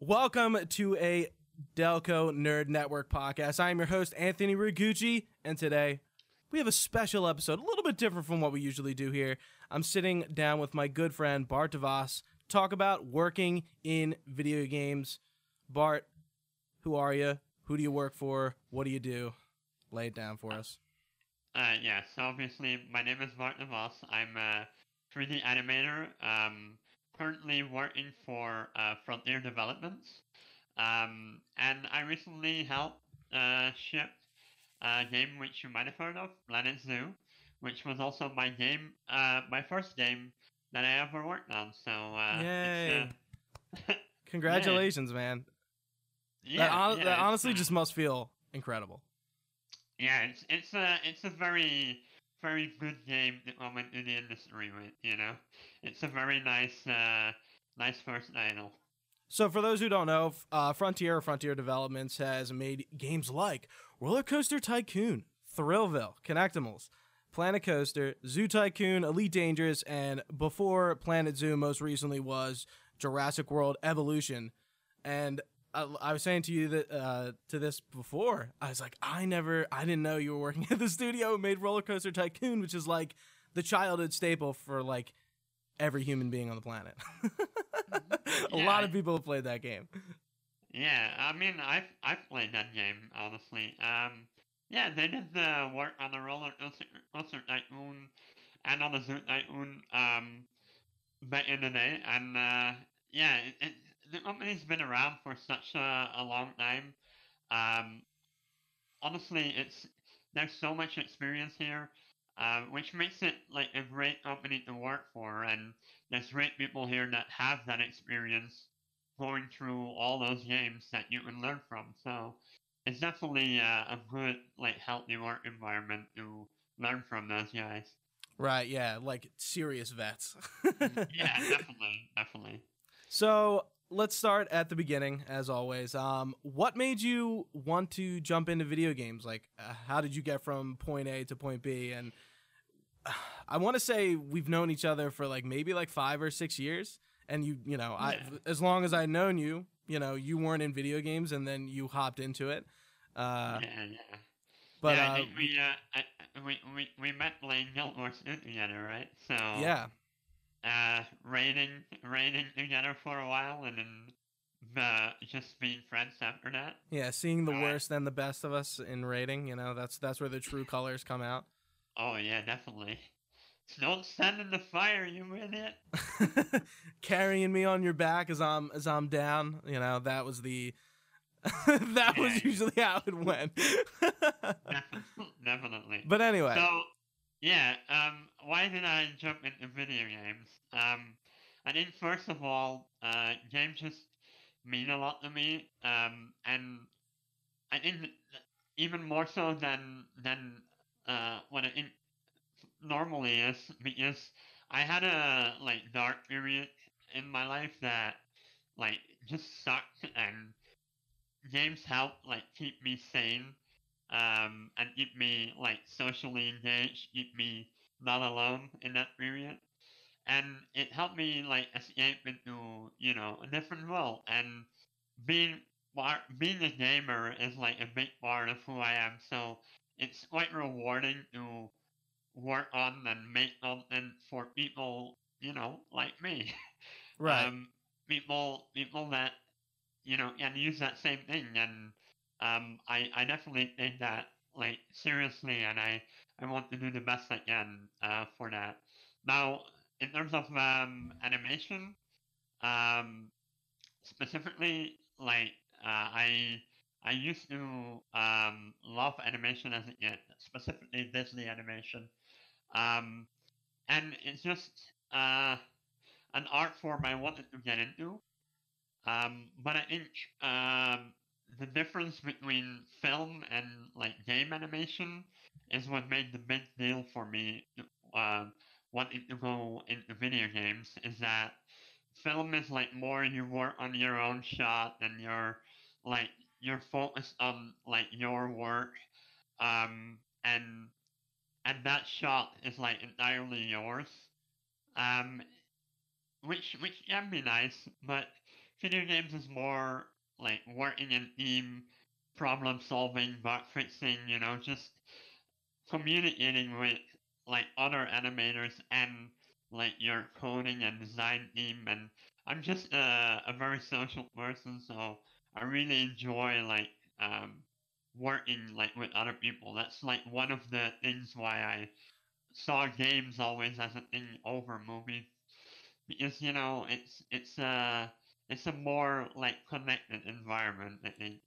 Welcome to a Delco Nerd Network podcast. I am your host, Anthony Rigucci, and today we have a special episode, a little bit different from what we usually do here. I'm sitting down with my good friend, Bart DeVos, talk about working in video games. Bart, who are you? Who do you work for? What do you do? Lay it down for us. Uh, yeah, so obviously my name is Bart DeVos. I'm a 3D animator. Um, currently working for uh, Frontier Developments. Um, and I recently helped uh, ship a game which you might have heard of, Planet Zoo, which was also my game, uh, my first game that I ever worked on. So, uh, Yay. Uh, Congratulations, man. yeah, that, hon- yeah, that honestly uh, just must feel incredible. Yeah, it's it's a it's a very very good game that I went in the industry with. You know, it's a very nice uh nice first title. So, for those who don't know, uh, Frontier Frontier Developments has made games like Roller Coaster Tycoon, Thrillville, Kinectimals, Planet Coaster, Zoo Tycoon, Elite Dangerous, and before Planet Zoo, most recently was Jurassic World Evolution. And I, I was saying to you that uh, to this before, I was like, I never, I didn't know you were working at the studio made Roller Coaster Tycoon, which is like the childhood staple for like every human being on the planet. A lot of people have played that game. Yeah, I mean, I've I've played that game honestly. Um, yeah, they did the work on the roller coaster, tycoon and on the zoo tycoon um back in the day, and uh, yeah, it, it, the company's been around for such a, a long time. Um, honestly, it's there's so much experience here, uh, which makes it like a great company to work for, and there's great people here that have that experience going through all those games that you can learn from. So it's definitely uh, a good, like, healthy work environment to learn from those guys. Right, yeah, like serious vets. Yeah, definitely, definitely. so let's start at the beginning, as always. Um, what made you want to jump into video games? Like, uh, how did you get from point A to point B? And uh, I want to say we've known each other for like maybe like five or six years. And you, you know, I as long as I've known you, you know, you weren't in video games, and then you hopped into it. Uh, yeah, yeah. but yeah, uh, we, uh, I, we, we, we met playing Guild Wars 2 together, right? So, yeah, uh, raiding, raiding together for a while and then uh, just being friends after that. yeah, seeing the worst and the best of us in rating, you know, that's that's where the true colors come out. Oh, yeah, definitely. Don't stand in the fire, you idiot. carrying me on your back as I'm as I'm down. You know, that was the that was Yeah. usually how it went. Definitely. definitely. but anyway, So, yeah, um, why did I jump into video games? Um, I think first of all, uh, games just mean a lot to me, um, and I think even more so than than uh, what it normally is, because I had a like dark period in my life that like just sucked, and games help like keep me sane um, and keep me like socially engaged, keep me not alone in that period. And it helped me like escape into you know a different world. And being being a gamer is like a big part of who I am. So it's quite rewarding to work on and make content for people you know like me. right, Um, people people that you know and use that same thing and um, I, I definitely take that like seriously, and I, I want to do the best I can uh, for that. Now, in terms of um, animation, um, specifically, like uh, I I used to um, love animation as a kid, specifically Disney animation, um, and it's just uh, an art form I wanted to get into. Um, but I think um, the difference between film and like game animation is what made the big deal for me uh, wanting to go into video games is that film is like more you work on your own shot and you're like you're focused on like your work um and and that shot is like entirely yours. Um which which can be nice but video games is more like working in team problem solving bug fixing you know just communicating with like other animators and like your coding and design team and I'm just a, a very social person so I really enjoy like um, working like with other people. That's like one of the things why I saw games always as a thing over movies because you know it's it's a it's a more like connected environment. I think.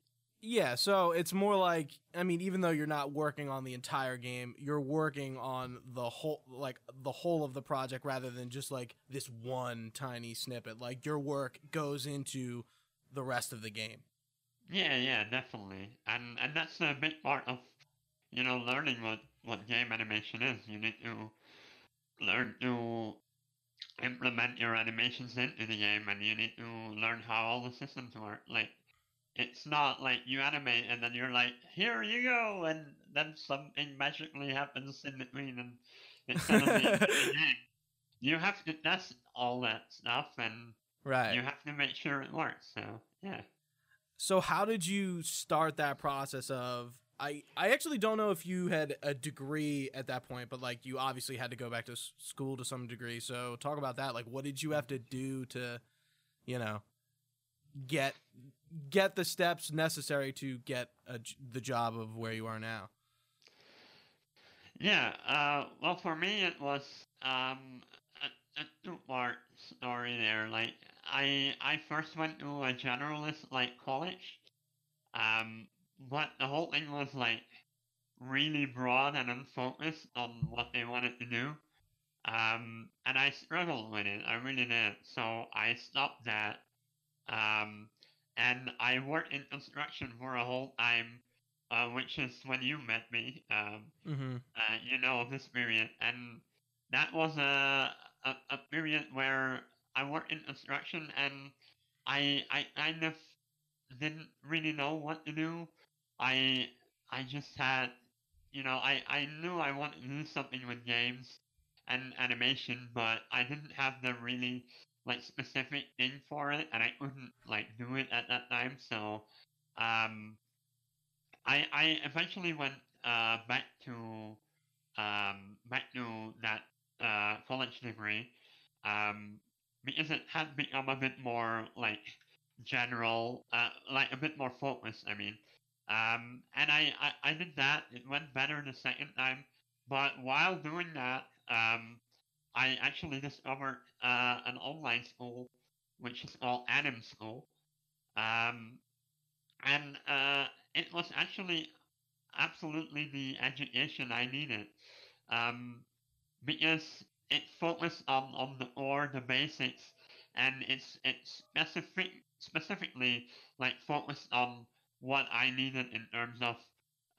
Yeah, so it's more like I mean, even though you're not working on the entire game, you're working on the whole like the whole of the project rather than just like this one tiny snippet. Like your work goes into the rest of the game. Yeah, yeah, definitely. And and that's a big part of you know learning what what game animation is. You need to learn to implement your animations into the game, and you need to learn how all the systems work. Like it's not like you animate and then you're like, here you go, and then something magically happens in between, and it's suddenly you have to test all that stuff, and right, you have to make sure it works. So yeah. So how did you start that process of I I actually don't know if you had a degree at that point, but like you obviously had to go back to school to some degree. So talk about that. Like what did you have to do to you know get get the steps necessary to get a, the job of where you are now? Yeah, uh, well, for me, it was um, a, a two-part story there. Like, I I first went to a generalist like college, um, but the whole thing was like really broad and unfocused on what they wanted to do, um, and I struggled with it. I really did. So I stopped that, um, and I worked in construction for a whole time. Uh, which is when you met me. Um, mm-hmm. uh, you know this period, and that was a, a, a period where I worked in construction and I I kind of didn't really know what to do. I I just had you know, I, I knew I wanted to do something with games and animation, but I didn't have the really like specific thing for it and I couldn't like do it at that time, so um I I eventually went uh back to um back to that uh college degree. Um because it had become a bit more like general, uh, like a bit more focused. I mean, um, and I, I I did that. It went better the second time, but while doing that, um, I actually discovered uh, an online school which is called Anim School, um, and uh, it was actually absolutely the education I needed, um, because it focused on, on the core, the basics, and it's it's specific specifically like focused on what I needed in terms of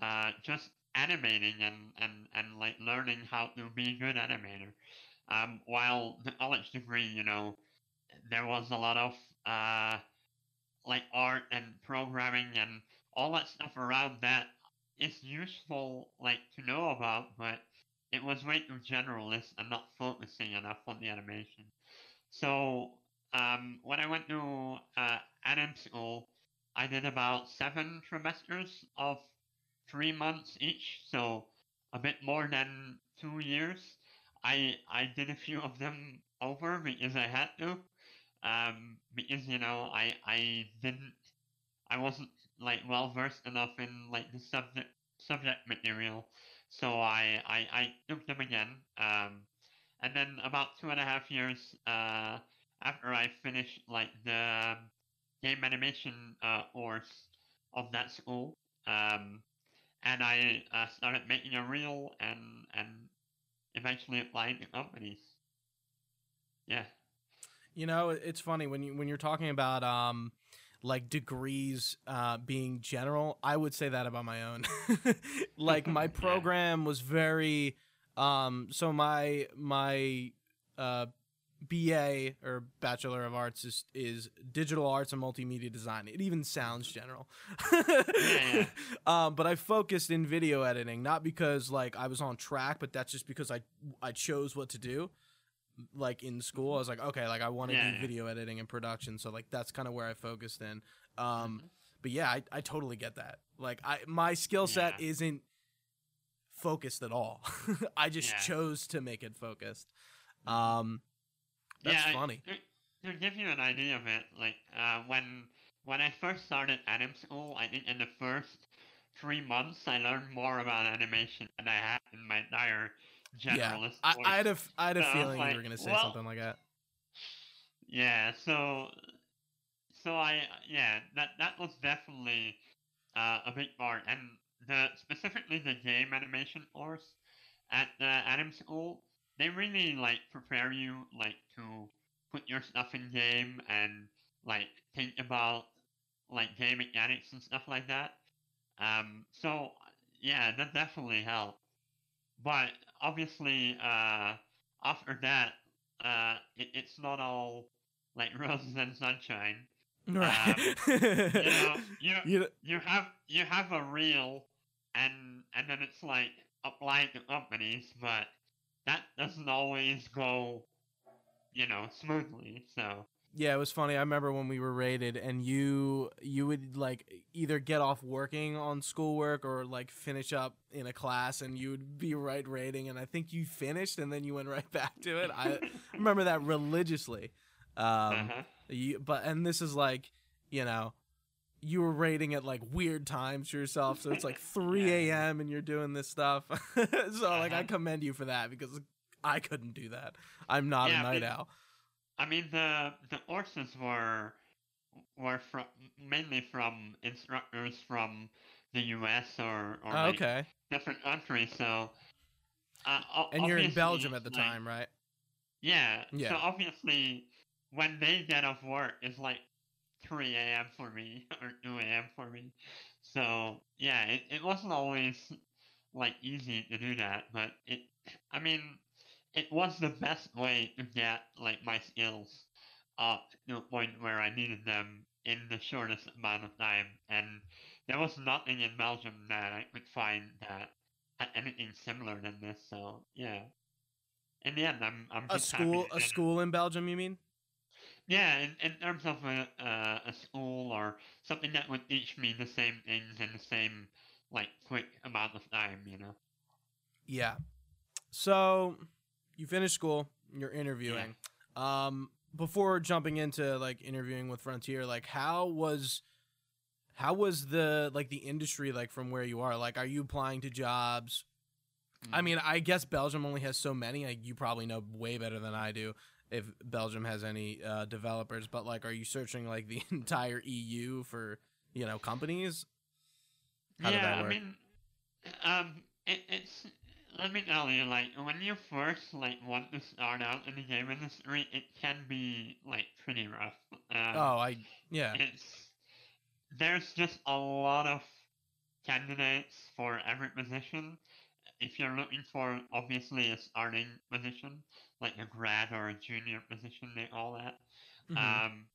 uh, just animating and, and, and like learning how to be a good animator. Um, while the college degree, you know, there was a lot of uh, like art and programming and all that stuff around that is useful like to know about, but it was way too generalist and not focusing enough on the animation. So um, when I went to uh, anim school, I did about seven trimesters of three months each, so a bit more than two years. I I did a few of them over because I had to, um, because you know I I didn't I wasn't like well versed enough in like the subject subject material so I, I, I took them again. Um, and then about two and a half years uh, after I finished like the game animation uh, course of that school, um, and I uh, started making a reel and and eventually applying to companies. Yeah. You know, it's funny when you when you're talking about um, like degrees uh, being general, I would say that about my own. like my program was very um, so my my uh, BA or Bachelor of Arts is is digital arts and multimedia design. It even sounds general. yeah. um, but I focused in video editing, not because like I was on track, but that's just because I I chose what to do. Like in school, I was like, okay, like I want to Yeah, do yeah. video editing and production, so like that's kind of where I focused in. Um, Mhm. but yeah, I, I totally get that. Like I my skill set isn't focused at all. I just chose to make it focused. Um, that's yeah, I- funny. to, to give you an idea of it, like uh, when when I first started anim school, I think in the first three months I learned more about animation than I had in my entire generalist I, course. I had a f- I had a So feeling you were gonna say well- something like that. Yeah, so so I yeah, that that was definitely uh, a big part and the specifically the game animation course at the Anim School, they really like prepare you like to put your stuff in game and like think about like game mechanics and stuff like that. Um so yeah, that definitely helped. But obviously uh after that uh it, it's not all like roses and sunshine. Right. You know, you You- you have you have a reel and and then it's like applied to companies, but that doesn't always go, you know, smoothly. So Yeah, it was funny. I remember when we were rated, and you you would like either get off working on schoolwork or like finish up in a class, and you would be right rating. And I think you finished, and then you went right back to it. I remember that religiously. Um, uh-huh. you, but and this is like, you know, you were rating at like weird times yourself, so it's like three Yeah. a.m. and you're doing this stuff. so like, I Uh-huh. commend you for that because I couldn't do that. I'm not Yeah, a night but- owl. I mean the the courses were were from mainly from instructors from the U.S. or or Oh, like, different countries. So uh, And you're in Belgium at the like- time, right? Yeah. Yeah. So obviously, when they get off work, it's like 3 a.m. for me or 2 a.m. for me. So yeah, it, it wasn't always like easy to do that, but it. I mean, it was the best way to get like my skills up to a point where I needed them in the shortest amount of time, and there was nothing in Belgium that I could find that had anything similar than this. So yeah. In the end, I'm I'm A school, a school in Belgium, you mean? Yeah, in, in terms of a uh, a school or something that would teach me the same things in the same like quick amount of time, you know. Yeah. So you finish school, you're interviewing. Um, before jumping into like interviewing with Frontier, like how was how was the like the industry like from where you are? Like, are you applying to jobs? I Mm. mean, I guess Belgium only has so many. Like, you probably know way better than I do if Belgium has any uh, developers. But like, are you searching like the entire EU for you know companies? How yeah. I mean, um, it, it's let me tell you, like when you first like want to start out in the game industry, it can be like pretty rough. Um, oh, I yeah. it's there's just a lot of candidates for every position. If you're looking for obviously a starting position, like a grad or a junior position, they all that. Mhm. Um,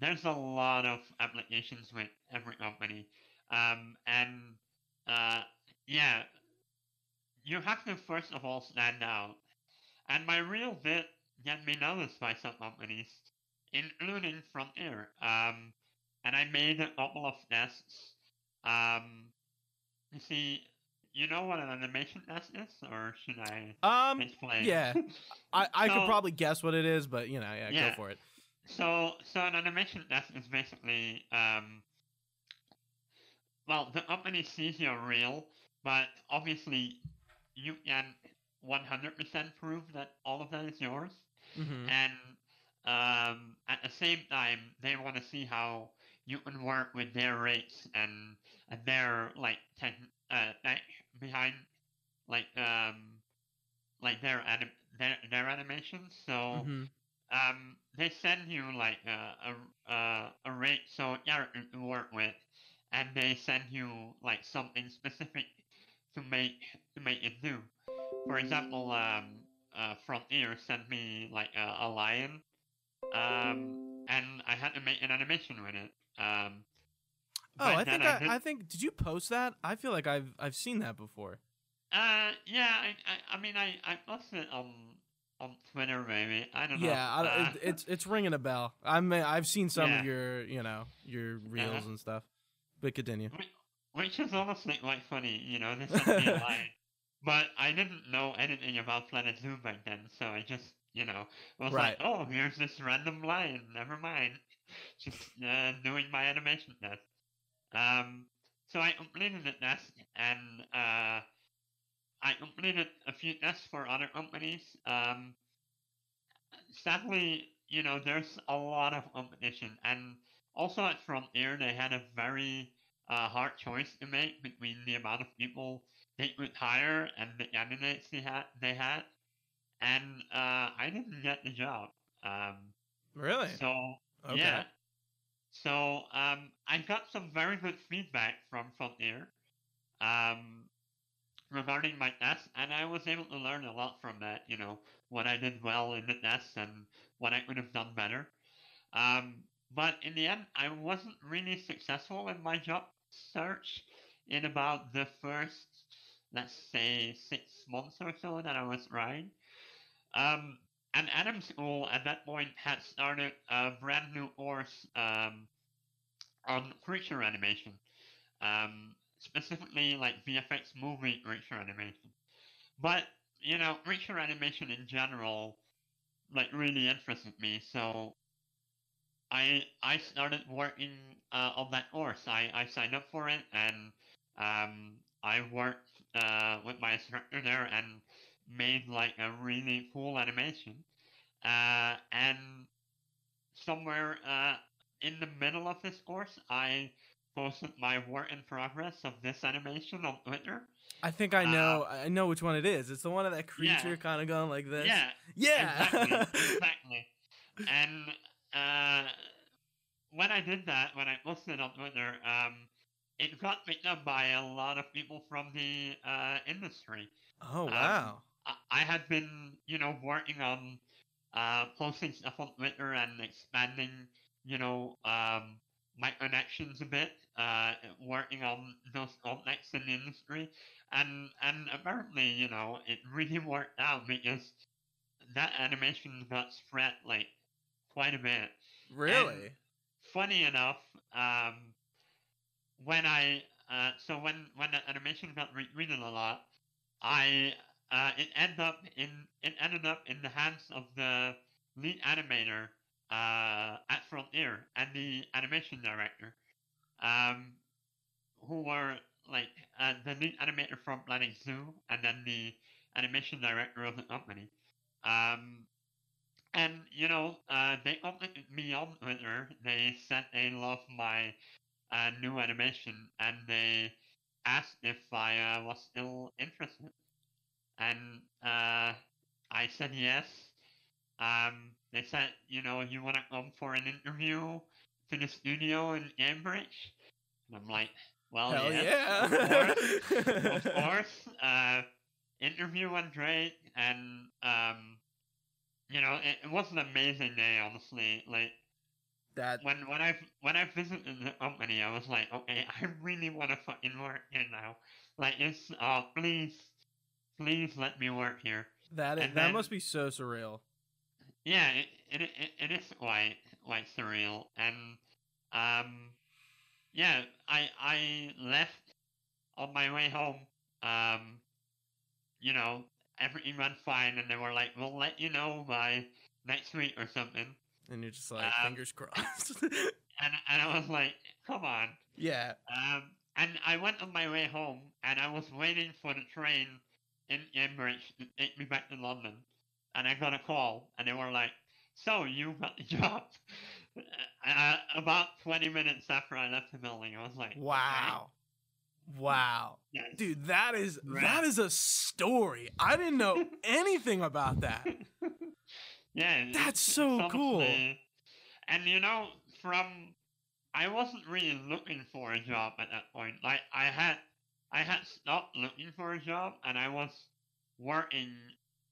there's a lot of applications with every company, um, and uh, yeah, you have to first of all stand out. And my reel bit get me noticed by some companies, including Frontier. Um, and I made a couple of tests. Um, you see, you know what an animation test is, or should I Um, explain? yeah. I, I could probably guess what it is, but you know, yeah, Yeah. go for it. So, so an animation test is basically, um, well, the company sees your reel, but obviously you can 100% prove that all of that is yours, hmm and um, at the same time, they want to see how you can work with their rates and, and their like tech, uh, behind, like um, like their anim- their their animations. So hmm um, they send you like a a, a, a rate so character to work with, and they send you like something specific to make to make it do. For example, um, uh, Frontier sent me like a, a lion, um, and I had to make an animation with it. Um, Oh, I think I, I think did you post that? I feel like I've I've seen that before. Uh, yeah, I, I, I mean, I, I posted it on, on Twitter, maybe. I don't know. Yeah, I, Uh, it, it's it's ringing a bell. I'm I've seen some Yeah. of your you know your reels Uh-huh. and stuff. But continue. which is honestly quite funny, you know. This is me lying, but I didn't know anything about Planet Zoo back then, so I just, you know, was Right. like, oh, here's this random lion. Never mind, just uh, doing my animation test. Um, so I completed the test, and uh, I completed a few tests for other companies. Um, sadly, you know, there's a lot of competition, and also at Frontier, they had a very uh, hard choice to make between the amount of people they could hire and the candidates they had. They had, and uh, I didn't get the job. Um, Really? so Okay. yeah. So um, I got some very good feedback from Frontier um, regarding my test, and I was able to learn a lot from that. You know, what I did well in the test and what I could have done better. Um, but in the end, I wasn't really successful in my job search in about the first, let's say, six months or so that I was trying. Um, and Anim School at that point had started a brand new course um, on creature animation, um, specifically like VFX movie creature animation. But you know, creature animation in general, like really interested me. So I I started working uh, on that course. I, I signed up for it and um, I worked uh, with my instructor there and made like a really cool animation. Uh, and somewhere uh, in the middle of this course, I posted my work in progress of this animation on Twitter. I think I know I know which one it is. It's the one of that Uh, yeah. creature kind of going like this. Yeah, Yeah. exactly, exactly. And uh, when I did that, when I posted on Twitter, um, it got picked up by a lot of people from the uh, industry. oh Um, wow. I, I had been, you know, working on uh, posting stuff on Twitter and expanding, you know, um, my connections a bit, uh, working on those contacts in the industry, and and apparently, you know, it really worked out because that animation got spread like quite a bit. really? Funny enough, um, when I uh, so when when the animation got retweeted a lot, I uh, it ended up in it ended up in the hands of the lead animator uh, at Frontier and the animation director, um, who were like uh, the lead animator from Planet Zoo and then the animation director of the company. Um, and you know, uh, they contacted me on Twitter. They said they love my uh, new animation, and they asked if I uh, was still interested. And uh, I said yes. Um, they said, you know, you want to come for an interview to the studio in Cambridge? And I'm like, well, Hell yes, yeah. of course, of course. Uh, interview went great, and um, you know, it, it was an amazing day. Honestly, like that when when I when I visited the company, I was like, okay, I really want to fucking work here now. Like, it's uh, please, please let me work here. that is, that then- must be so surreal. Yeah, it it it, it is quite quite surreal, and um, yeah, I I left on my way home. Um, you know, everything went fine, and they were like, "We'll let you know by next week or something." And you're just like Um, fingers crossed. And and I was like, "Come on." yeah. Um, and I went on my way home, and I was waiting for the train in Cambridge to take me back to London. And I got a call, and they were like, "So you got the job?" Uh, about 20 minutes after I left the building, I was like, "Okay." Wow. Wow. Yes. Dude, that is Right. that is a story. I didn't know anything about that. yeah, That's so cool. And you know, from I wasn't really looking for a job at that point. Like I had, I had stopped looking for a job, and I was working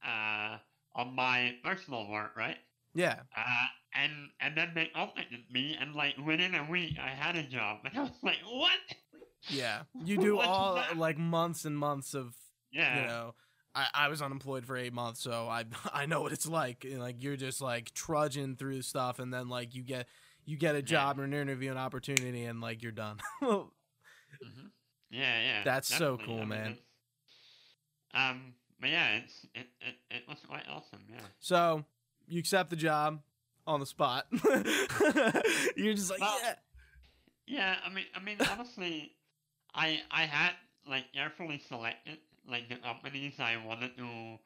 uh, on my personal work, right? Yeah. Uh, and and then they updated me, and like within a week, I had a job, and I was like, what? Yeah. You do all that? like months and months of Yeah. you know I, I was unemployed for eight months so i i know what it's like and, like you're just like trudging through stuff and then like you get you get a job or an interview an opportunity and like you're done hmm Yeah, yeah. That's so cool, I mean, man. Um, but yeah, it's it, it, it was quite awesome. Yeah. so you accept the job on the spot you're just like Well, yeah Yeah, I mean, I mean, honestly, I I had like carefully selected like the companies I wanted to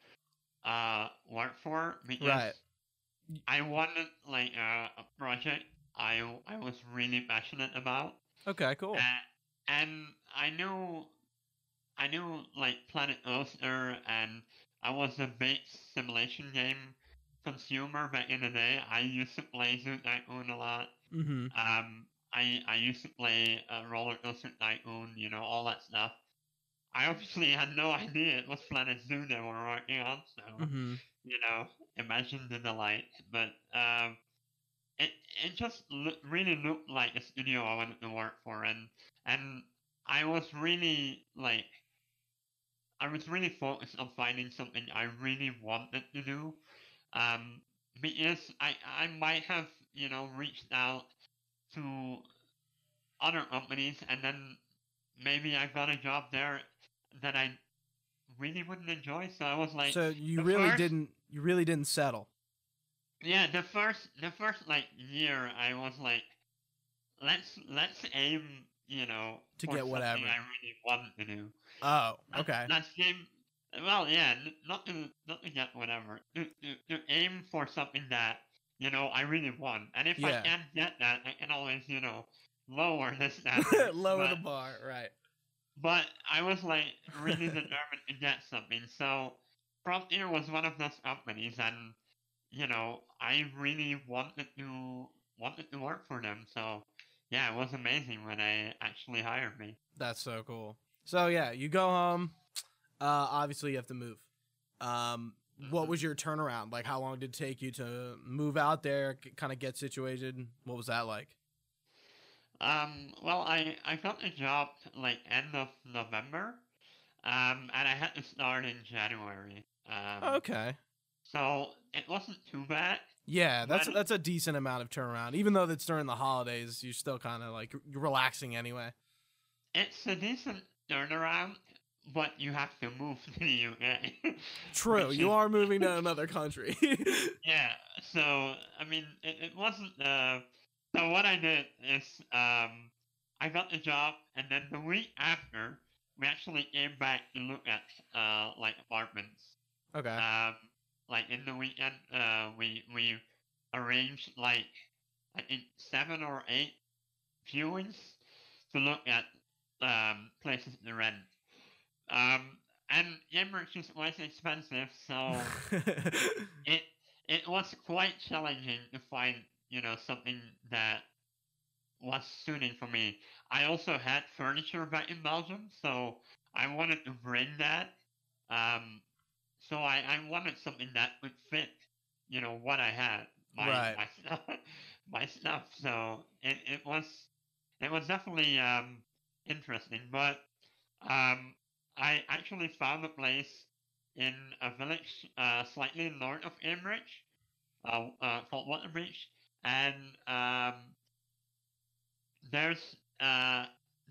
uh work for because Right. I wanted like a, a project I I was really passionate about. okay cool Uh, and I knew, I knew like Planet Coaster, and I was a big simulation game consumer back in the day. I used to play Zoo Tycoon a lot. mm-hmm Um, I I used to play uh, Roller Coaster Tycoon, you know, all that stuff. I obviously had no idea it was Planet Zoo they were working on, so mm-hmm you know, imagine the delight. But um, it it just loo- really looked like a studio I wanted to work for, and and I was really like, I was really focused on finding something I really wanted to do, um, because I I might have you know reached out to other companies, and then maybe I got a job there that I really wouldn't enjoy. So I was like, so you really first- didn't you really didn't settle yeah, the first the first like year I was like let's let's aim, you know, To get whatever. I really want to do. oh okay Let's aim well, yeah, not to not to get whatever. To, to, to aim for something that, you know, I really want. And if Yeah. I can't get that, I can always, you know, lower the standards. lower the bar right but I was like really determined to get something. So Frontier was one of those companies, and you know I really wanted to wanted to work for them. So yeah, it was amazing when they actually hired me. That's so cool. So yeah, you go home. Uh, obviously you have to move. Um, what Mhm. was your turnaround? Like, how long did it take you to move out there, kind of get situated? What was that like? Um, well, I I got the job like end of November, um, and I had to start in January. Um, Okay. So it wasn't too bad. Yeah, that's that's a decent amount of turnaround. Even though it's during the holidays, you're still kind of like relaxing anyway. It's a decent turnaround, but you have to move to the UK. True, you are moving to another country. Yeah, so I mean, it, it wasn't. Uh, so what I did is, um, I got the job, and then the week after, we actually came back to look at uh, like apartments. okay. Um, like in the weekend, uh, we we arranged like I think seven or eight viewings to look at um, places to rent. Um, and Cambridge is quite expensive, so it it was quite challenging to find you know something that was suiting for me. I also had furniture back in Belgium, so I wanted to bring that. Um, so I, I wanted something that would fit, you know, what I had, my Right. my stuff, my stuff. So it, it was it was definitely um, interesting, but um, I actually found a place in a village uh, slightly north of Cambridge, uh, uh, called Waterbeach, and um, there's uh,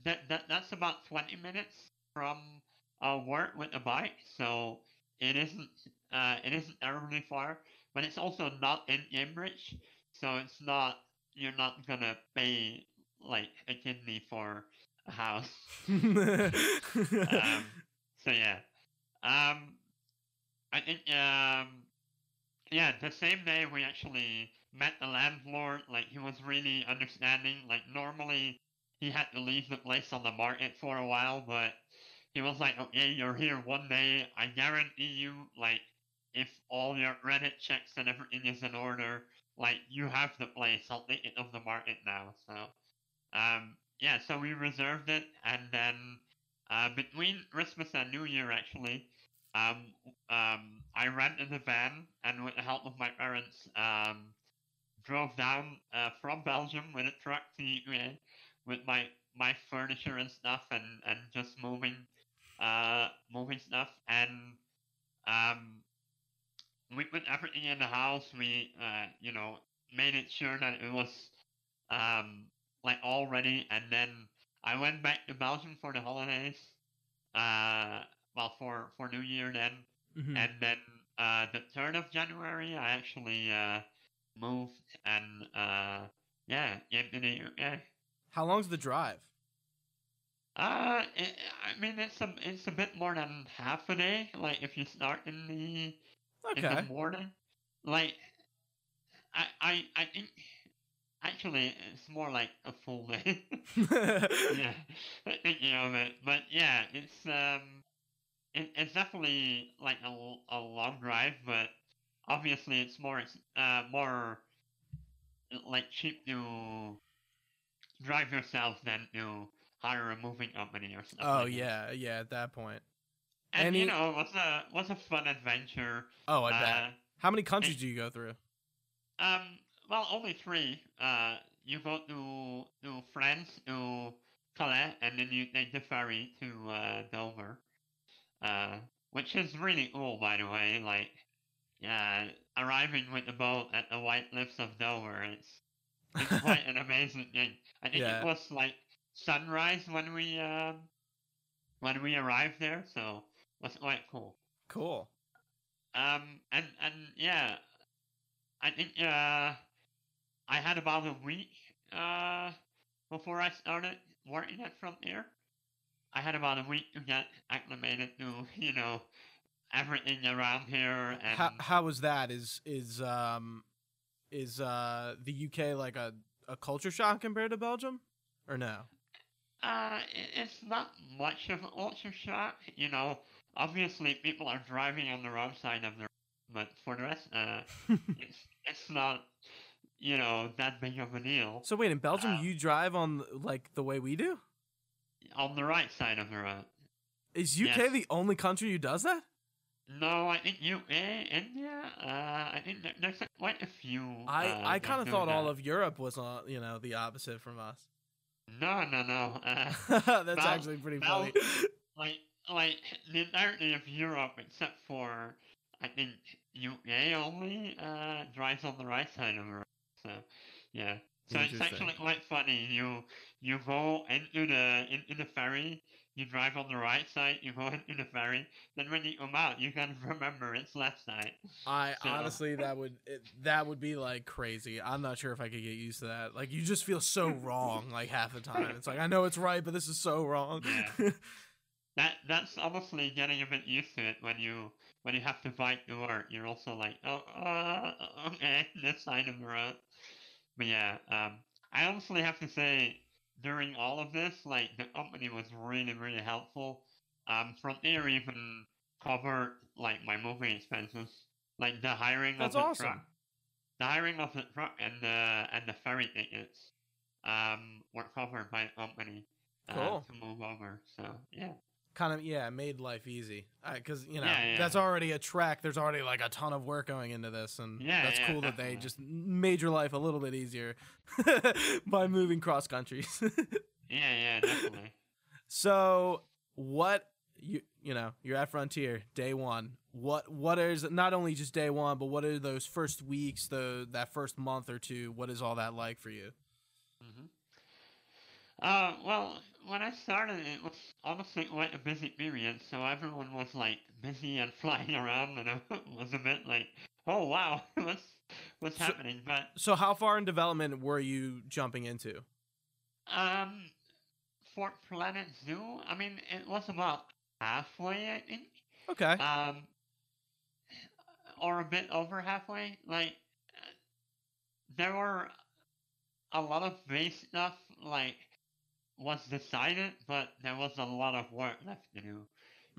that, that that's about 20 minutes from uh, work with a bike, so it isn't uh, it isn't terribly far, but it's also not in Cambridge, so it's not you're not gonna pay like a kidney for a house. um, so yeah. Um, I think um, yeah, the same day we actually met the landlord. Like he was really understanding. Like normally he had to leave the place on the market for a while, but he was like, "Okay, you're here one day. I guarantee you, like, if all your Reddit checks and everything is in order, like you have the place. I'll take it off the market now." So, um, yeah, so we reserved it, and then uh, between Christmas and New Year, actually, um, um, I rented a van and with the help of my parents, um, drove down uh, from Belgium with a truck to UA with my my furniture and stuff and and just moving uh moving stuff and um we put everything in the house we uh you know made it sure that it was um like all ready and then I went back to Belgium for the holidays uh well for for New Year then Mhm. and then uh the third of January I actually uh moved and uh yeah into the UK. How long's the drive? Uh, it, I mean, it's a it's a bit more than half a day. Like if you start in the in the morning, like I I I think actually it's more like a full day. yeah, thinking of it, but yeah, it's um, it, it's definitely like a, a long drive, but obviously it's more uh more like cheap to drive yourself than to hire a moving company or something. oh like that. yeah, yeah. At that and Any- you know, what's a was a fun adventure. Oh, I bet. Uh, How many countries do you go through? Um, well, only three. Uh, you go to to France, to Calais, and then you take the ferry to uh, Dover. Uh, which is really cool, by the way. Like, yeah, arriving with the boat at the White Cliffs of Dover, it's it's quite an amazing thing. I think Yeah. it was like sunrise when we um when we arrived there, so it was quite cool. Cool. Um, and and yeah, I think uh, I had about a week uh before I started working at Frontier. I had about a week to get acclimated to you know everything around here and How how was that? Is is um is uh the UK like a a culture shock compared to Belgium, or no? Uh, it's not much of an ultra shock, you know. Obviously, people are driving on the wrong side of the road, but for the rest, uh, it's it's not, you know, that big of a deal. so wait, in Belgium Uh, you drive on like the way we do? On the right side of the road. Is UK yes. the only country who does that? No, I think UK, India. Uh, I think there, there's quite a few. I uh, I kind of thought all of Europe was on, you know the opposite from us. No, no, no. Uh, That's actually pretty funny. like like the entirety of Europe except for I think UK only uh drives on the right side of the road. So yeah. So it's actually quite funny. You you go into the into the ferry, you drive on the right side, you go into the ferry, then when you come out you gotta remember it's left side. I So- honestly that would it, that would be like crazy. I'm not sure if I could get used to that. Like you just feel so wrong like half the time. It's like I know it's right, but this is so wrong. Yeah. That that's obviously getting a bit used to it when you when you have to bike to work. You're also like, oh, uh, okay, this side of the road. But yeah, um, I honestly have to say, during all of this, like the company was really really helpful. Um, from there, even covered like my moving expenses, like the hiring That's of the awesome. truck, the hiring of the truck and the and the ferry tickets, um, were covered by the company uh, Cool. to move over. So yeah. Kind of yeah, made life easy. Because you know Yeah, yeah. that's already a track There's already like a ton of work going into this, and Yeah, that's cool that they just made your life a little bit easier by moving cross countries. Yeah, yeah, definitely. so what you you know you're at Frontier day one. What what is not only just day one, but what are those first weeks, the that first month or two? What is all that like for you? hmm Uh, well, when I started, it was honestly quite a busy period, so everyone was like busy and flying around, and I was a bit like, oh wow, what's what's So- happening? But So how far in development were you jumping into? um, for Planet Zoo, I mean, it was about halfway, I think. Okay. um, or a bit over halfway. Like uh, there were a lot of base stuff like was decided, but there was a lot of work left to do.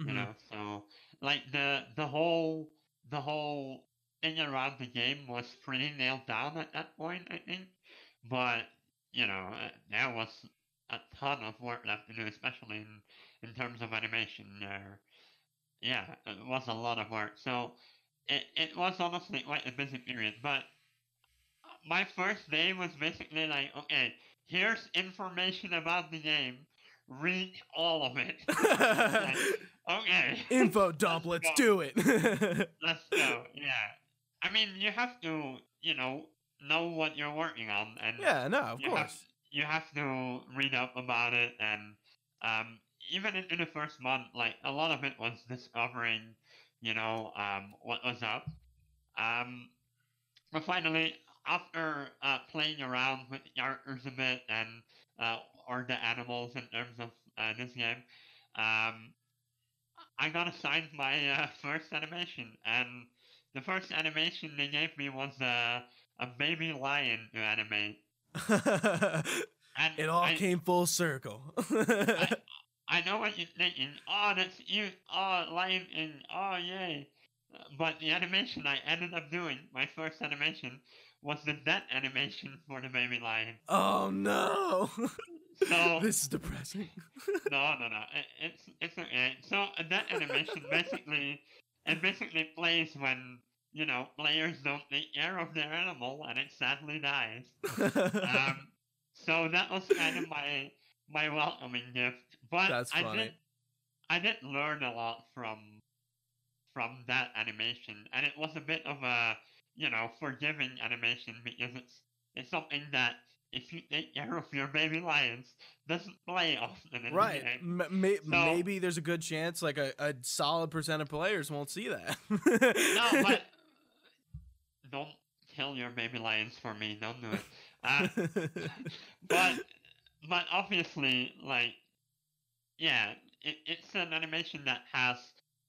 You Mhm. know, so like the the whole the whole thing around the game was pretty nailed down at that point, I think. But you know, uh, there was a ton of work left to do, especially in in terms of animation. There, yeah, it was a lot of work. So it it was honestly quite a busy period. But my first day was basically like, okay, here's information about the game. Read all of it. Like, okay. Info dump. Let's go. do it. Let's go. Yeah. I mean, you have to, you know, know what you're working on, and yeah, no, of you have course. you have to read up about it, and um, even in, in the first month, like a lot of it was discovering, you know, um, what was up. Um, but finally, after uh, playing around with the characters a bit and uh, or the animals in terms of uh, this game, um, I got assigned my uh, first animation, and the first animation they gave me was a a baby lion to animate. And it all I, came full circle. I know what you're thinking. Oh, that's you. Oh, lion and oh, yay. Uh, But the animation I ended up doing, my first animation, was the death animation for the baby lion. oh no. So this is depressing. no, no, no. It, it's it's okay. So that animation basically it basically plays when you know players don't take care of their animal and it sadly dies. Um, so that was kind of my my welcoming gift. But That's I funny. did I did learn a lot from from that animation, and it was a bit of a you know forgiving animation because it's it's something that if you take care of your baby lions doesn't play often in right. the. M- may- So- maybe there's a good chance like a, a solid percent of players won't see that. No, but don't kill your baby lions for me. Don't do it. Uh, but but obviously like yeah it, it's an animation that has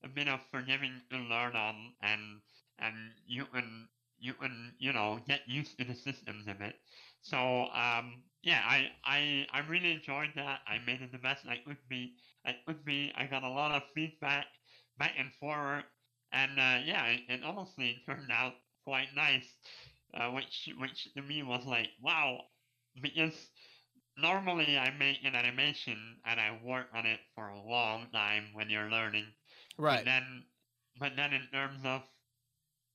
a bit of forgiving to learn on and and you can you can you know get used to the systems of it so um yeah i i i really enjoyed that i made it the best i could be i could be i got a lot of feedback back and forward and uh yeah it, it honestly turned out quite nice uh, which which to me was like wow because normally I make an animation and I work on it for a long time when you're learning. But right. then, but then in terms of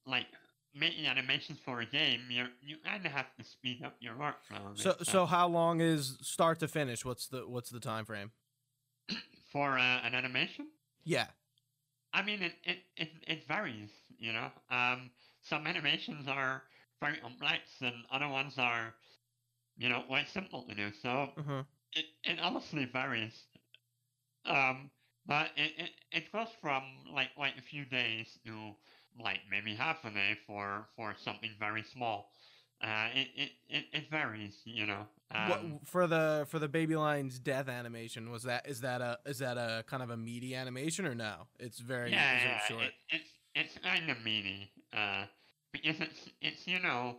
like making animations for a game, you you kind of have to speed up your workflow. So so how long is start to finish? What's the what's the time frame? for uh, an animation, Yeah. I mean it, it it it varies. You know, um, some animations are very complex and other ones are, you know, quite simple to do. So Uh-huh. it, it honestly varies. Um, but it, it, it goes from like quite a few days to like maybe half a day for, for something very small. Uh, it, it, it, it varies, you know. what, Um, for the for the baby lion's death animation was that is that a is that a kind of a meaty animation or no? It's very yeah, yeah, short. it, it's it's kind of meaty. Uh, because it's it's you know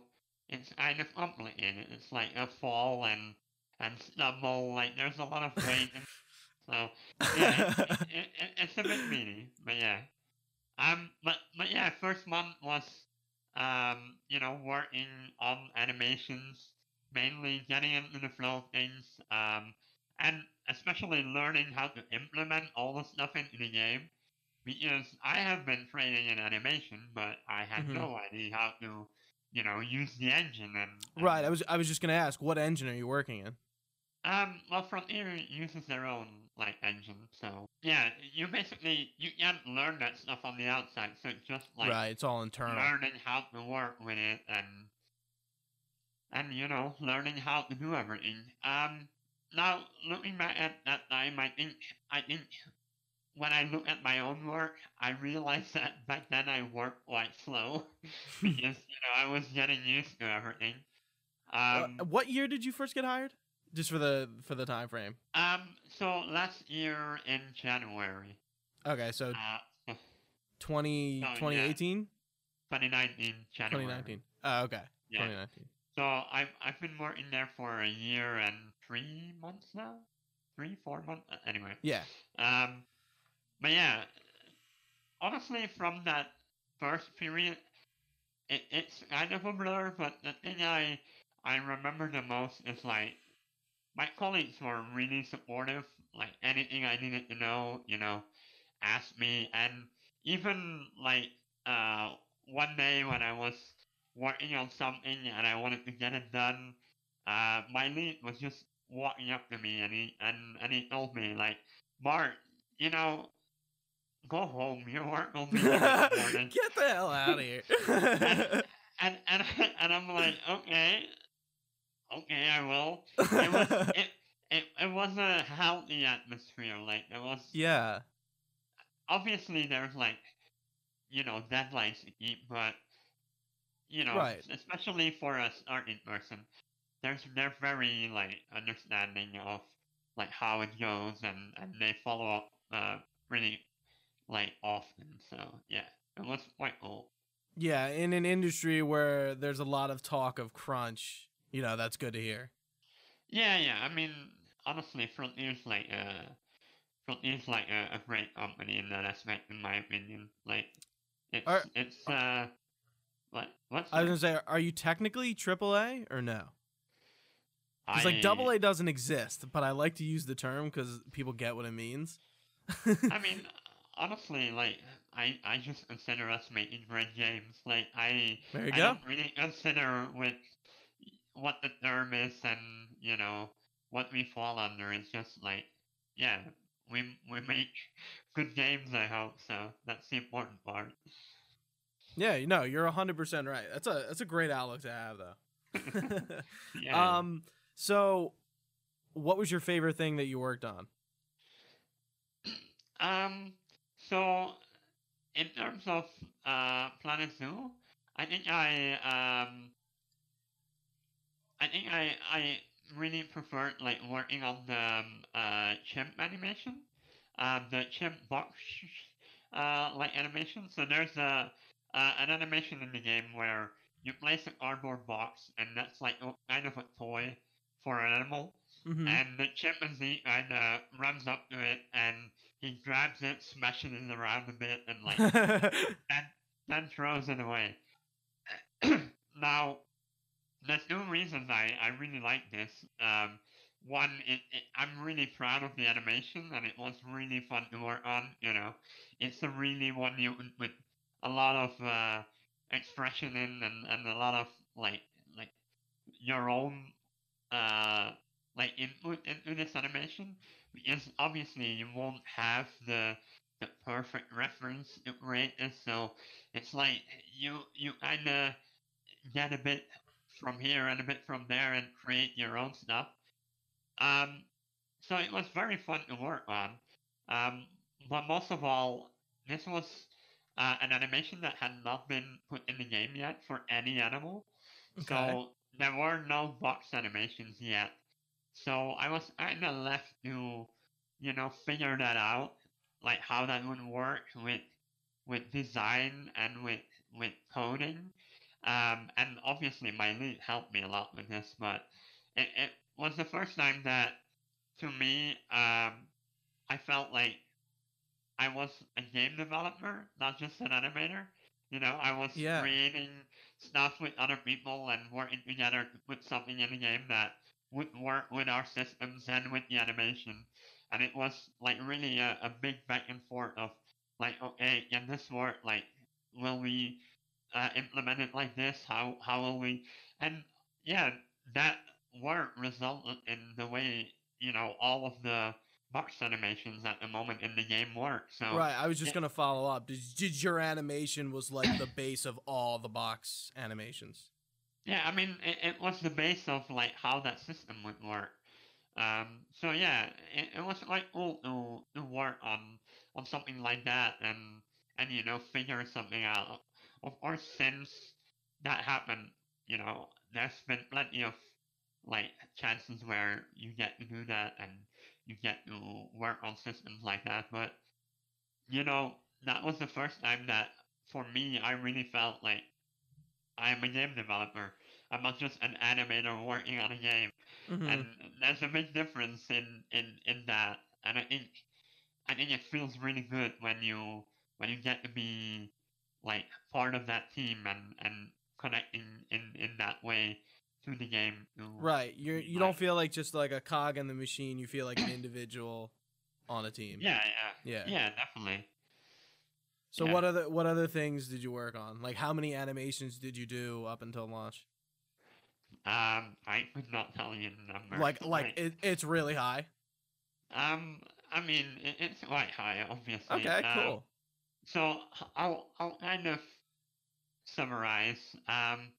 it's kind of complicated. It's like a fall and and stumble. Like there's a lot of weight. so yeah, it, it, it, it's a bit meaty, but yeah. Um, but but yeah, first month was um, you know, working on animations, mainly getting into the flow of things, um, and especially learning how to implement all the stuff into the game. Because I have been training in animation, but I had Mhm. no idea how to, you know, use the engine and, and Right. I was I was just gonna ask, what engine are you working in? Um, well, Frontier uses their own like engine, so yeah, you basically you can't learn that stuff on the outside, so it's just like right. It's all internal. learning how to work with it and and you know learning how to do everything. Um, now looking back at that time, I think I think when I look at my own work, I realized that back then I worked quite slow because you know I was getting used to everything. Uh, Um, what year did you first get hired? Just for the for the time frame. um, so last year in January, Okay, so uh, 20, Oh, yeah. 2018? 2019 January. 2019. Oh, okay. Yeah. 2019. So I've I've been working there for a year and three months now, three four months uh, anyway. Yeah. Um, but yeah, honestly, from that first period, it, it's kind of a blur. But the thing I I remember the most is like my colleagues were really supportive. Like anything I needed to know, you know, ask me, and even like uh, one day when I was working on something and I wanted to get it done, uh, my lead was just walking up to me and he and, and he told me like, Mark, you know, go home. Your work will be done. Get the hell out of here. and and and I'm like, okay, okay, I will. It was it it, it was a healthy atmosphere. Like it was yeah. obviously there's like you know deadlines to keep, but you know, Right. especially for a starting person, there's they're very like understanding of like how it goes, and and they follow up uh pretty like often. So yeah, it was quite cool. Yeah, in an industry where there's a lot of talk of crunch, you know, that's good to hear. Yeah, yeah. I mean, honestly, Frontier's like uh, Frontier's like a, a great company in that aspect, in my opinion. Like, it's Are- it's uh, what what's I was that? gonna say, are you technically AAA or no? It's like double A doesn't exist, but I like to use the term because people get what it means. I mean, honestly, like I I just consider us making great games. Like I there you I go. don't really consider with what the term is and you know what we fall under. It's just like yeah, we we make good games. I hope so. That's the important part. Yeah, no, you're hundred percent right. That's a that's a great outlook to have though. Yeah. Um, so what was your favorite thing that you worked on? Um, so in terms of uh Planet Zoo, I think I um I think I I really preferred like working on the um, uh chimp animation, uh, the chimp box uh like animation. So there's a uh, an animation in the game where you place a cardboard box and that's like a, kind of a toy for an animal. Mhm. And the chimpanzee kind of runs up to it and he grabs it, smashes it around a bit, and like then then throws it away. now, there's two reasons I, I really like this. Um, one, it, it, I'm really proud of the animation, and it was really fun to work on. You know, it's a really one you with a lot of uh, expression in, and, and a lot of like like your own uh like input into this animation because obviously you won't have the the perfect reference this so it's like you you kind of get a bit from here and a bit from there and create your own stuff um so it was very fun to work on um but most of all this was uh, an animation that had not been put in the game yet for any animal Okay. so there were no box animations yet. So I was kind of left to, you know, figure that out, like how that would work with with design and with with coding. Um, and obviously my lead helped me a lot with this, but it, it was the first time that, to me, um, I felt like I was a game developer, not just an animator. You know, I was Yeah. creating stuff with other people and working together to put something in the game that would work with our systems and with the animation. And it was like really a, a big back and forth of like, okay, can this work? Like, will we uh, implement it like this? How how will we? And yeah, that work resulted in the way you know all of the box animations at the moment in the game work. So Right, I was just Yeah. gonna follow up. Did, did your animation was like the base of all the box animations? Yeah, I mean, it, it was the base of like how that system would work. Um, so yeah, it, it was like cool to, to work on on something like that and and you know figure something out. Of course, since that happened, you know, there's been plenty of like chances where you get to do that and you get to work on systems like that. But you know, that was the first time that for me I really felt like I am a game developer. I'm not just an animator working on a game. Mhm. And there's a big difference in, in, in that. And I think I think it feels really good when you when you get to be like part of that team and, and connecting in, in that way to the game. Right, you you don't feel like just like a cog in the machine. You feel like an individual on a team. Yeah, yeah, Yeah. yeah, definitely. So yeah. what other what other things did you work on? Like how many animations did you do up until launch? Um, I could not tell you the number. Like like it, it's really high. um, I mean, it, it's quite high, obviously. Okay, Um, cool. So I'll I'll kind of summarize. Um,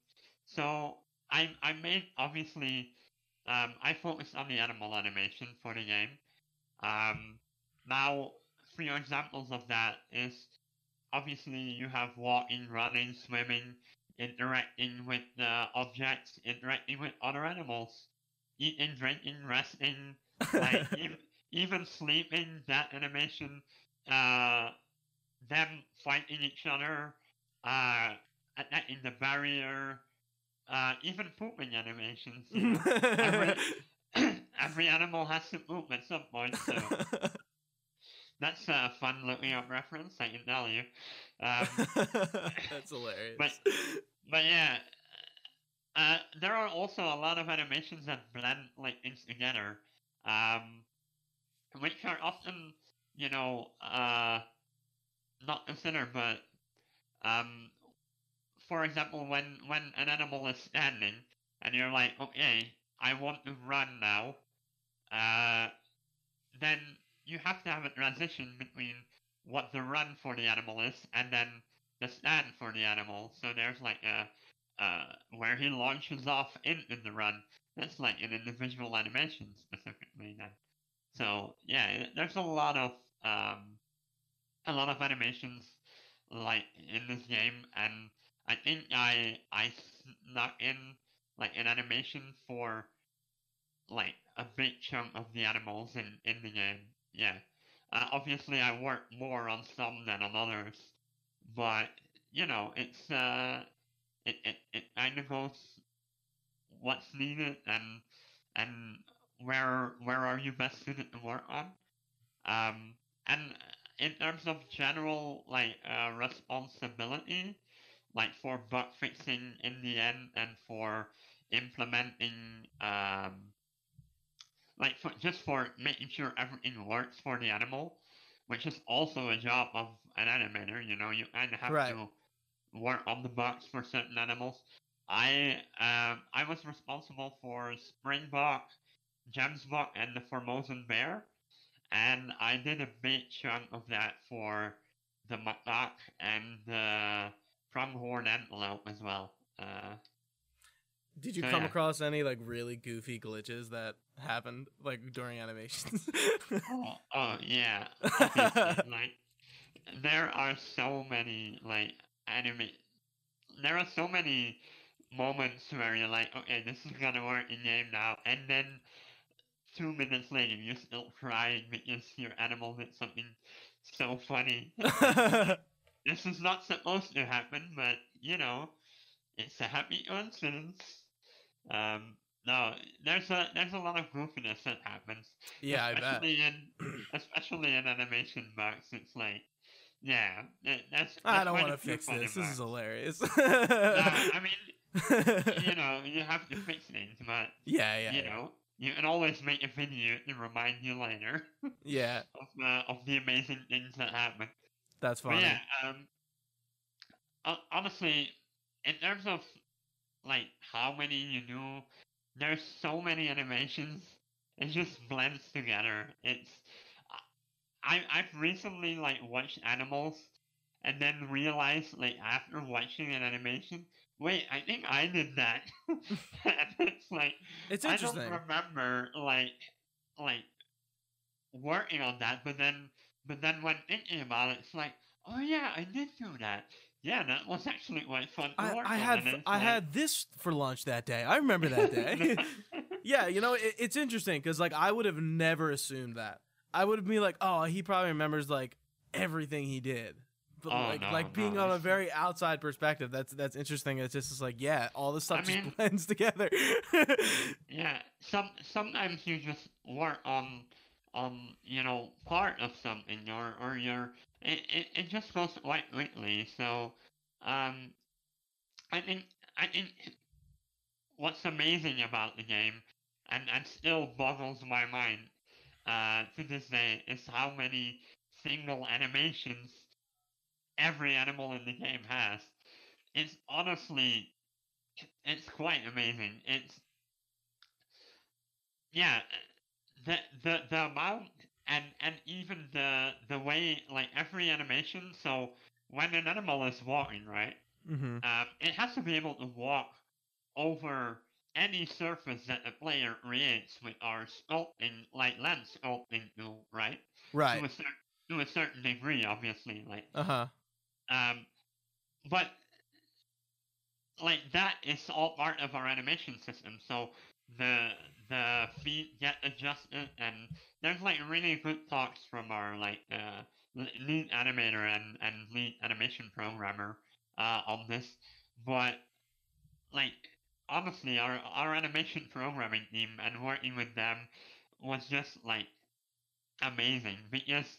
so I I made obviously um I focused on the animal animation for the game. Um, now three examples of that is obviously you have walking, running, swimming, interacting with uh, objects, interacting with other animals, eating, drinking, resting, like even, even sleeping. That animation. Uh, them fighting each other, uh, attacking the barrier, uh, even pooping animations. You know? every, every animal has to poop at some point, so that's a fun looking up reference, I can tell you. Um, That's hilarious. But- but yeah, uh, there are also a lot of animations that blend like things together, um, which are often, you know, uh, not considered. But um, for example, when when an animal is standing and you're like, okay, I want to run now, uh, then you have to have a transition between what the run for the animal is and then the stand for the animal. So there's like a uh, where he launches off into the run. That's like an individual animation specifically then. So yeah, there's a lot of um, a lot of animations like in this game, and I think I I snuck in like an animation for like a big chunk of the animals in in the game. Yeah. Uh, obviously, I work more on some than on others, but you know, it's uh, it it, it kind of goes what's needed and and where where are you best suited to work on. Um, and in terms of general like uh, responsibility, like for bug fixing in the end and for implementing um, like for, just for making sure everything works for the animal, which is also a job of an animator. You know, you kind of have Right. to work on the bugs for certain animals. I um I was responsible for Springbok, Gemsbok, and the Formosan bear, and I did a big chunk of that for the macaque and the pronghorn antelope as well. Uh, Did you So, come yeah. across any like really goofy glitches that happened like during animations? Oh, oh yeah. Like there are so many like anime. There are so many moments where you're like, okay, this is gonna work in game now, and then two minutes later you're still crying because your animal did something so funny. this is not supposed to happen, but you know, it's a happy coincidence. Um, no, there's a there's a lot of goofiness that happens yeah, I bet. especially in especially in animation bugs. It's like, yeah, that, that's. I don't want to fix this. This is hilarious. Nah, I mean, you know, you have to fix things, but yeah, yeah, you yeah. know, you can always make a video to remind you later yeah. of uh, of the amazing things that happen. That's funny. yeah, um, hon- honestly, in terms of like how many you do, there's so many animations. It just blends together. It's I I've recently like watched animals, and then realized like after watching an animation, wait, I think I did that. it's like It's I interesting. don't remember like like working on that, but then but then when thinking about it, it's like, oh yeah, I did do that. Yeah, that was actually quite fun to I, I had I like- had this for lunch that day. I remember that day. yeah, you know, it, it's interesting because like I would have never assumed that. I would have been like, oh, he probably remembers like everything he did. But Oh, like no, like being no, on a very outside perspective, that's that's interesting. It's just, it's like, yeah, all this stuff I just mean- blends together. yeah, some sometimes you just work on on you know part of something or or you're it, it, it just goes quite quickly. So um, I think I think what's amazing about the game and and still boggles my mind uh, to this day is how many single animations every animal in the game has. It's honestly, it's quite amazing. It's yeah, the the the amount and and even the the way like every animation. So when an animal is walking, right, Mm-hmm. um, it has to be able to walk over any surface that the player creates with our sculpting, like lens sculpting tool, right? Right. To a, cer- to a certain degree, obviously, like Uh huh. Um, but like that is all part of our animation system. So the the feet get adjusted, and there's like really good talks from our like uh, lead animator and and lead animation programmer uh, on this. But like honestly, our our animation programming team and working with them was just like amazing because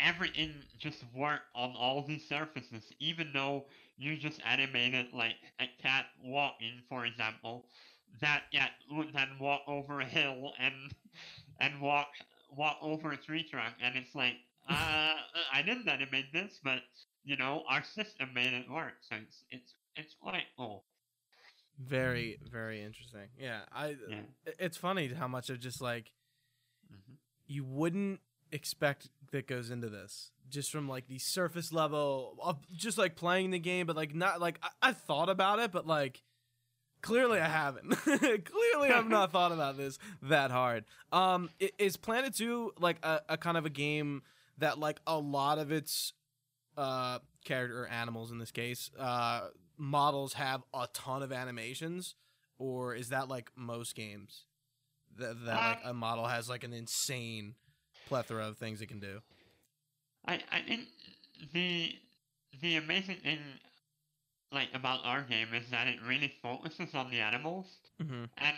everything just worked on all these surfaces, even though you just animated like a cat walking, for example, that cat would then walk over a hill and and walk walk over a tree trunk, and it's like, uh, I didn't animate this, but you know, our system made it work, so it's it's it's quite cool. Very, very interesting. Yeah, I. Yeah. It's funny how much of just like hmm you wouldn't expect that goes into this. Just from like the surface level of just like playing the game but like not like I, I thought about it but like clearly i haven't. Clearly i've not thought about this that hard. Um is Planet Zoo like a, a kind of a game that like a lot of its uh character or animals in this case uh models have a ton of animations or is that like most games? That, that like Um, a model has like an insane plethora of things it can do. I I think the the amazing thing like about our game is that it really focuses on the animals. Mm-hmm. and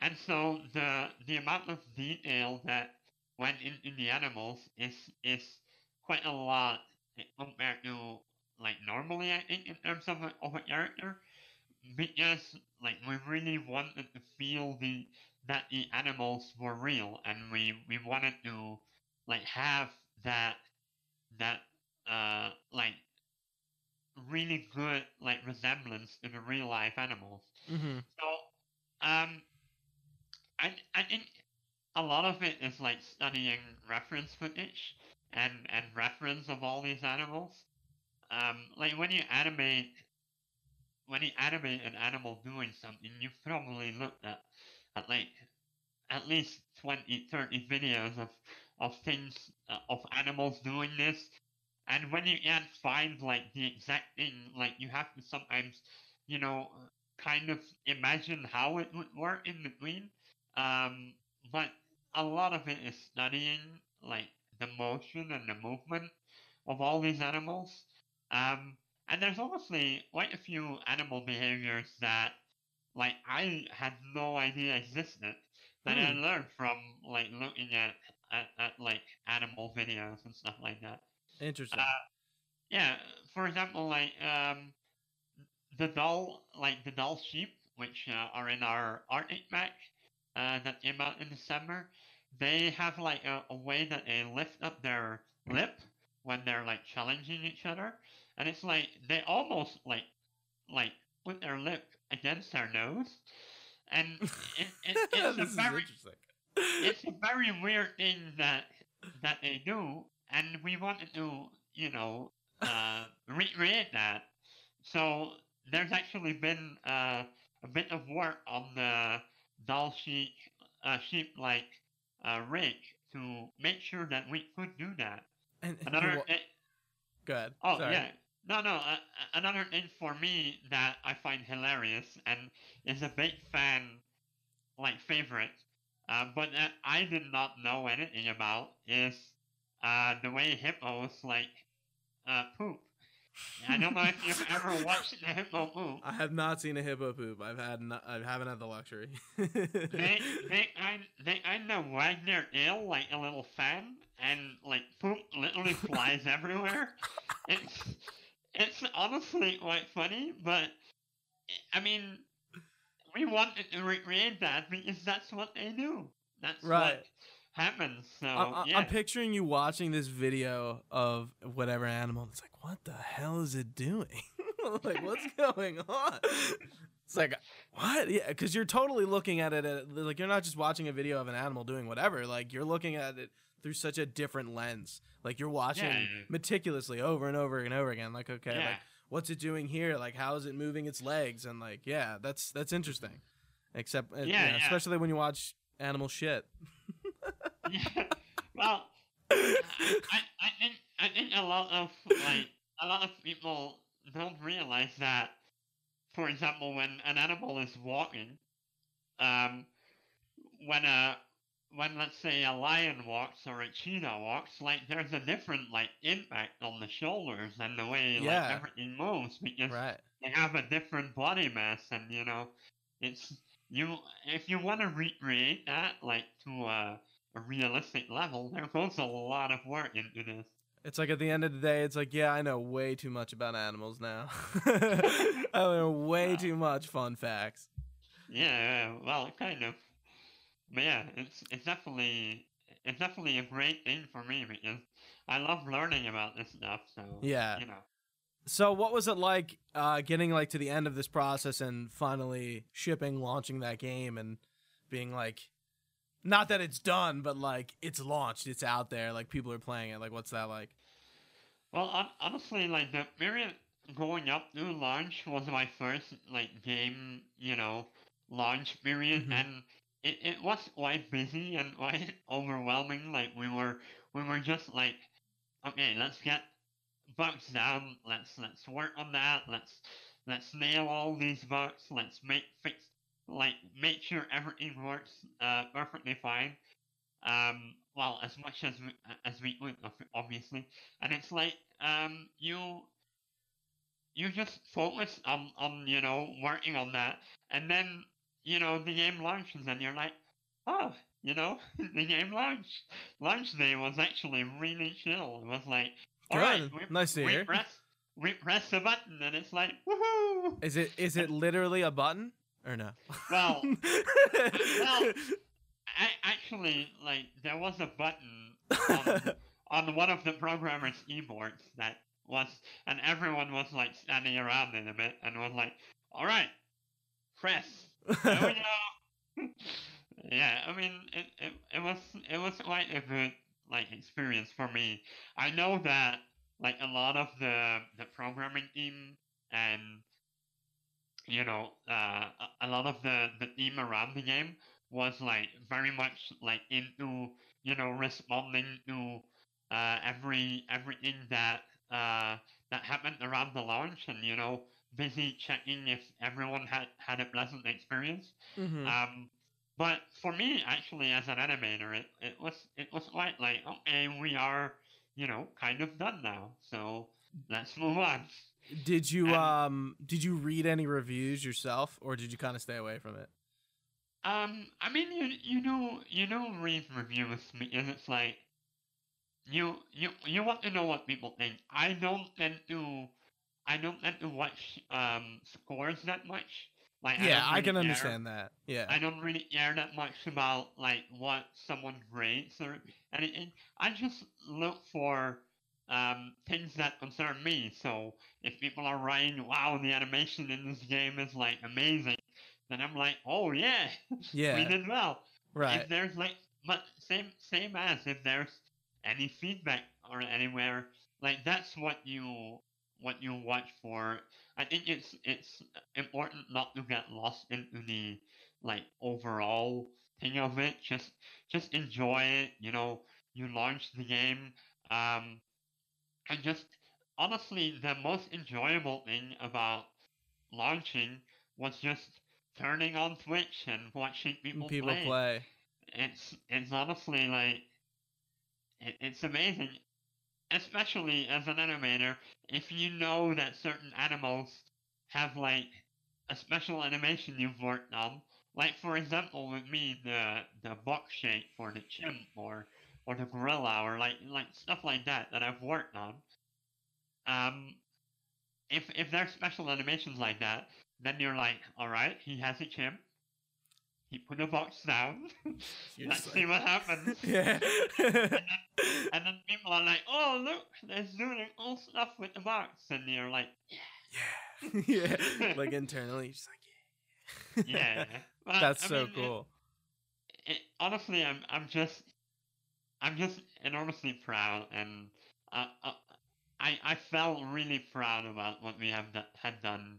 and so the the amount of detail that went into the animals is is quite a lot compared to like normally I think in terms of a, of a character. Because like we really wanted to feel the that the animals were real and we we wanted to like have that that uh like really good like resemblance to the real life animals Mm-hmm. so, um, I I think a lot of it is like studying reference footage and and reference of all these animals. Um, like when you animate, when you animate an animal doing something, you've probably looked at at like at least 20, 30 videos of of things uh, of animals doing this. And when you can't find like the exact thing, like you have to sometimes, you know, kind of imagine how it would work in between. Um, but a lot of it is studying like the motion and the movement of all these animals. Um, and there's obviously quite a few animal behaviors that like I had no idea existed that I Hmm. learned from like looking at, at, at like animal videos and stuff like that. interesting Uh, yeah, for example, like um, the Dall, like the Dall sheep, which uh, are in our Arctic pack uh, that came out in December, they have like a, a way that they lift up their lip when they're like challenging each other, and it's like they almost like like put their lip against our nose, and it, it, it's a very it's a very weird thing that that they do, and we wanted to, you know, uh, recreate that. So there's actually been uh, a bit of work on the Dall sheep, uh, sheep like uh, rig to make sure that we could do that. and Another, wha- thi- go ahead oh Sorry. yeah, no, no. Uh, another thing for me that I find hilarious and is a big fan, like favorite, uh, but that I did not know anything about is uh, the way hippos like uh, poop. I don't know if you've ever watched a hippo poop. i have not seen a hippo poop i've had no, i haven't had the luxury They they kind they kind of wag their tail like a little fan, and like poop literally flies everywhere. It's it's honestly quite funny, but I mean, we wanted to recreate that because that's what they do. That's Right. what happens. So I'm, I'm- yeah. I'm picturing you watching this video of whatever animal. It's like, what the hell is it doing? like, what's going on? It's like, what? Yeah, because you're totally looking at it at, like you're not just watching a video of an animal doing whatever. Like you're looking at it through such a different lens. Like you're watching Yeah. meticulously over and over and over again. Like, okay, yeah. like what's it doing here? Like how is it moving its legs? And like, yeah, that's that's interesting. Except, uh, Yeah, yeah, yeah. especially when you watch animal shit. yeah. Well, I, I, I think I think a lot of like a lot of people don't realize that. For example, when an animal is walking, um, when a when let's say a lion walks or a cheetah walks, like there's a different like impact on the shoulders and the way Yeah. like everything moves because Right. they have a different body mass and you know it's you if you want to recreate that like to a, a realistic level there goes a lot of work into this It's like at the end of the day, it's like, yeah, I know way too much about animals now. I know way too much fun facts. yeah yeah, well kind of but yeah it's it's definitely it's definitely a great thing for me because i love learning about this stuff so Yeah. you know So, what was it like uh, getting like to the end of this process and finally shipping, launching that game, and being like, not that it's done, but like it's launched, it's out there, like people are playing it. Like, what's that like? Well, honestly, like the period going up to launch was my first like game, you know, launch period, Mhm. and it, it was quite busy and quite overwhelming. Like we were we were just like, okay, let's get bugs down. Let's let's work on that. Let's let's nail all these bugs. Let's make fix like make sure everything works uh, perfectly fine. Um, well, as much as we, as we could, obviously and it's like um you you just focus on on you know working on that and then you know the game launches and you're like oh you know the game launched launch day was actually really chill it was like all right we, Nice to we hear. press we press the button and it's like woohoo Is it is it literally a button or no? Well, well, I, actually like there was a button on, on one of the programmer's keyboards that was, and everyone was like standing around in a bit and was like, "All right, press." Yeah, I mean, it, it it was it was quite a good like experience for me. I know that like a lot of the the programming team and you know uh, a- a lot of the the team around the game was like very much like into you know responding to uh, every everything that uh, that happened around the launch and you know busy checking if everyone had had a pleasant experience Mhm. um, but for me, actually, as an animator, it, it was it was quite like okay, we are you know kind of done now, so let's move on. Did you and- um did you read any reviews yourself, or did you kind of stay away from it? Um, I mean, you you know you know read reviews because it's like you you you want to know what people think. I don't tend to I don't tend to watch um scores that much. Like yeah, don't I can care. understand that. Yeah. I don't really care that much about like what someone rates or anything. I just look for um, things that concern me. So if people are writing, "Wow, the animation in this game is like amazing," then I'm like, "Oh yeah, we did well." Right. If there's like, but same same as if there's any feedback or anywhere, like that's what you what you watch for. I think it's it's important not to get lost into the like overall thing of it. Just just enjoy it. You know, you launch the game, um, and just honestly, the most enjoyable thing about launching was just turning on Twitch and watching people, People play play. it's it's honestly like it, it's amazing especially as an animator if you know that certain animals have like a special animation you've worked on like for example with me the the buck shake for the chimp or or the gorilla or like like stuff like that that I've worked on um if if there's special animations like that then you're like all right he has a chimp he put the box down. Let's just see what happens. yeah. And then people are like, "Oh, look, they're doing all stuff with the box," and you're like, yeah. Yeah. yeah. Like internally, you're just like, "Yeah." But, That's I so mean, cool. it, honestly, I'm I'm just I'm just enormously proud, and uh, uh, I I felt really proud about what we have had done